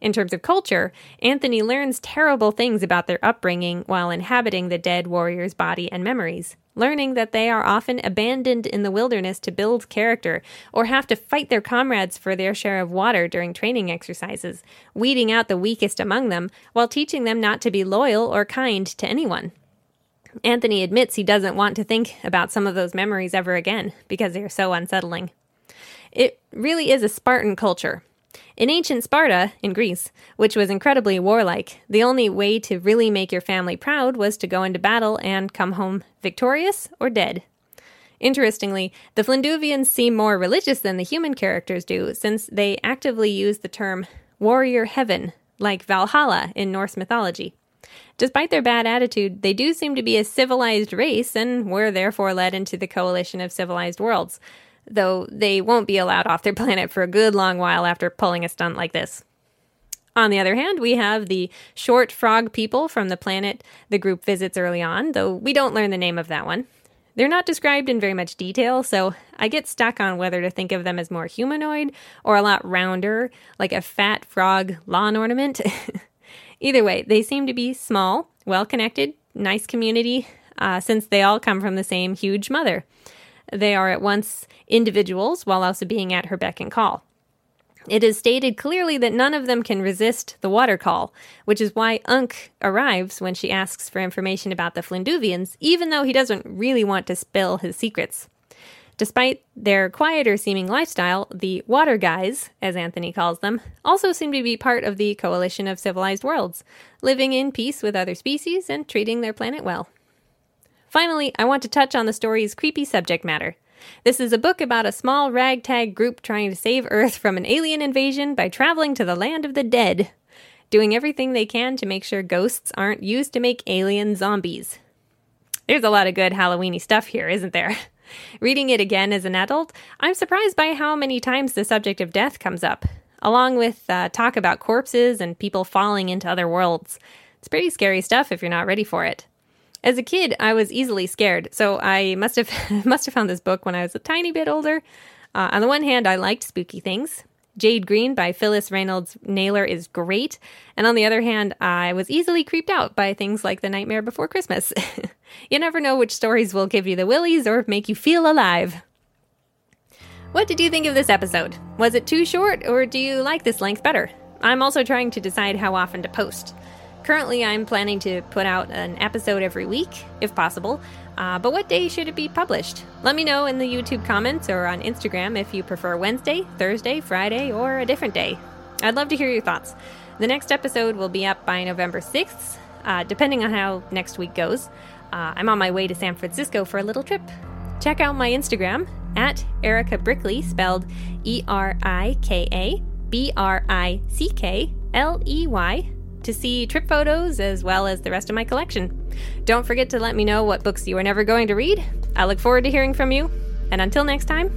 In terms of culture, Anthony learns terrible things about their upbringing while inhabiting the dead warrior's body and memories, learning that they are often abandoned in the wilderness to build character or have to fight their comrades for their share of water during training exercises, weeding out the weakest among them while teaching them not to be loyal or kind to anyone. Anthony admits he doesn't want to think about some of those memories ever again because they are so unsettling. It really is a Spartan culture, In ancient Sparta, in Greece, which was incredibly warlike, the only way to really make your family proud was to go into battle and come home victorious or dead. Interestingly, the Flinduvians seem more religious than the human characters do, since they actively use the term warrior heaven, like Valhalla in Norse mythology. Despite their bad attitude, they do seem to be a civilized race and were therefore led into the coalition of civilized worlds, though they won't be allowed off their planet for a good long while after pulling a stunt like this. On the other hand, we have the short frog people from the planet the group visits early on, though we don't learn the name of that one. They're not described in very much detail, so I get stuck on whether to think of them as more humanoid or a lot rounder, like a fat frog lawn ornament. Either way, they seem to be small, well connected, nice community, uh, since they all come from the same huge mother. They are at once individuals while also being at her beck and call. It is stated clearly that none of them can resist the water call, which is why Unk arrives when she asks for information about the Flinduvians, even though he doesn't really want to spill his secrets. Despite their quieter seeming lifestyle, the water guys, as Anthony calls them, also seem to be part of the coalition of civilized worlds, living in peace with other species and treating their planet well. Finally, I want to touch on the story's creepy subject matter. This is a book about a small ragtag group trying to save Earth from an alien invasion by traveling to the land of the dead, doing everything they can to make sure ghosts aren't used to make alien zombies. There's a lot of good Halloweeny stuff here, isn't there? Reading it again as an adult, I'm surprised by how many times the subject of death comes up, along with uh, talk about corpses and people falling into other worlds. It's pretty scary stuff if you're not ready for it. As a kid, I was easily scared, so I must have must have found this book when I was a tiny bit older. Uh, on the one hand, I liked spooky things. Jade Green by Phyllis Reynolds Naylor is great, and on the other hand, I was easily creeped out by things like The Nightmare Before Christmas. you never know which stories will give you the willies or make you feel alive. What did you think of this episode? Was it too short, or do you like this length better? I'm also trying to decide how often to post. Currently, I'm planning to put out an episode every week, if possible. Uh, but what day should it be published? Let me know in the YouTube comments or on Instagram if you prefer Wednesday, Thursday, Friday, or a different day. I'd love to hear your thoughts. The next episode will be up by November 6th, uh, depending on how next week goes. Uh, I'm on my way to San Francisco for a little trip. Check out my Instagram at Erika Brickley, spelled E R I K A B R I C K L E Y to see trip photos as well as the rest of my collection. Don't forget to let me know what books you are never going to read. I look forward to hearing from you. And until next time,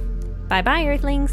bye bye, Earthlings.